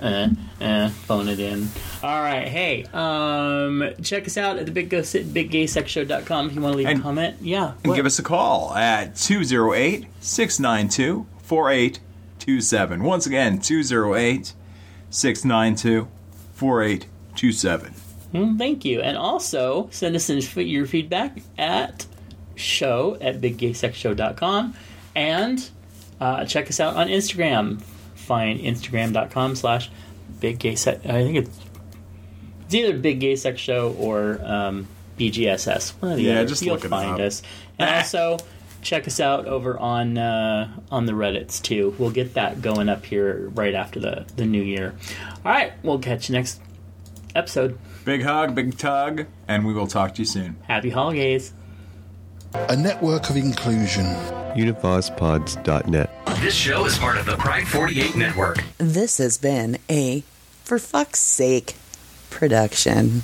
Uh, uh, phone it in. All right, hey, um, check us out at the big go biggaysexshow.com if you want to leave a comment. Yeah, And what? give us a call at 208 692 4827. Once again, 208 692 4827. Mm, thank you, and also send us in your feedback at show at biggaysexshow.com and uh, check us out on Instagram. Find instagram.com slash big gay sex. I think it's it's either big gay sex show or um, BGSS. One or the Yeah, other. just You'll find us, and also check us out over on uh, on the Reddits too. We'll get that going up here right after the the new year. All right, we'll catch you next episode. Big hug, big tug, and we will talk to you soon. Happy holidays. A network of inclusion. UnivazPods.net. This show is part of the Pride 48 network. This has been a For Fuck's Sake production.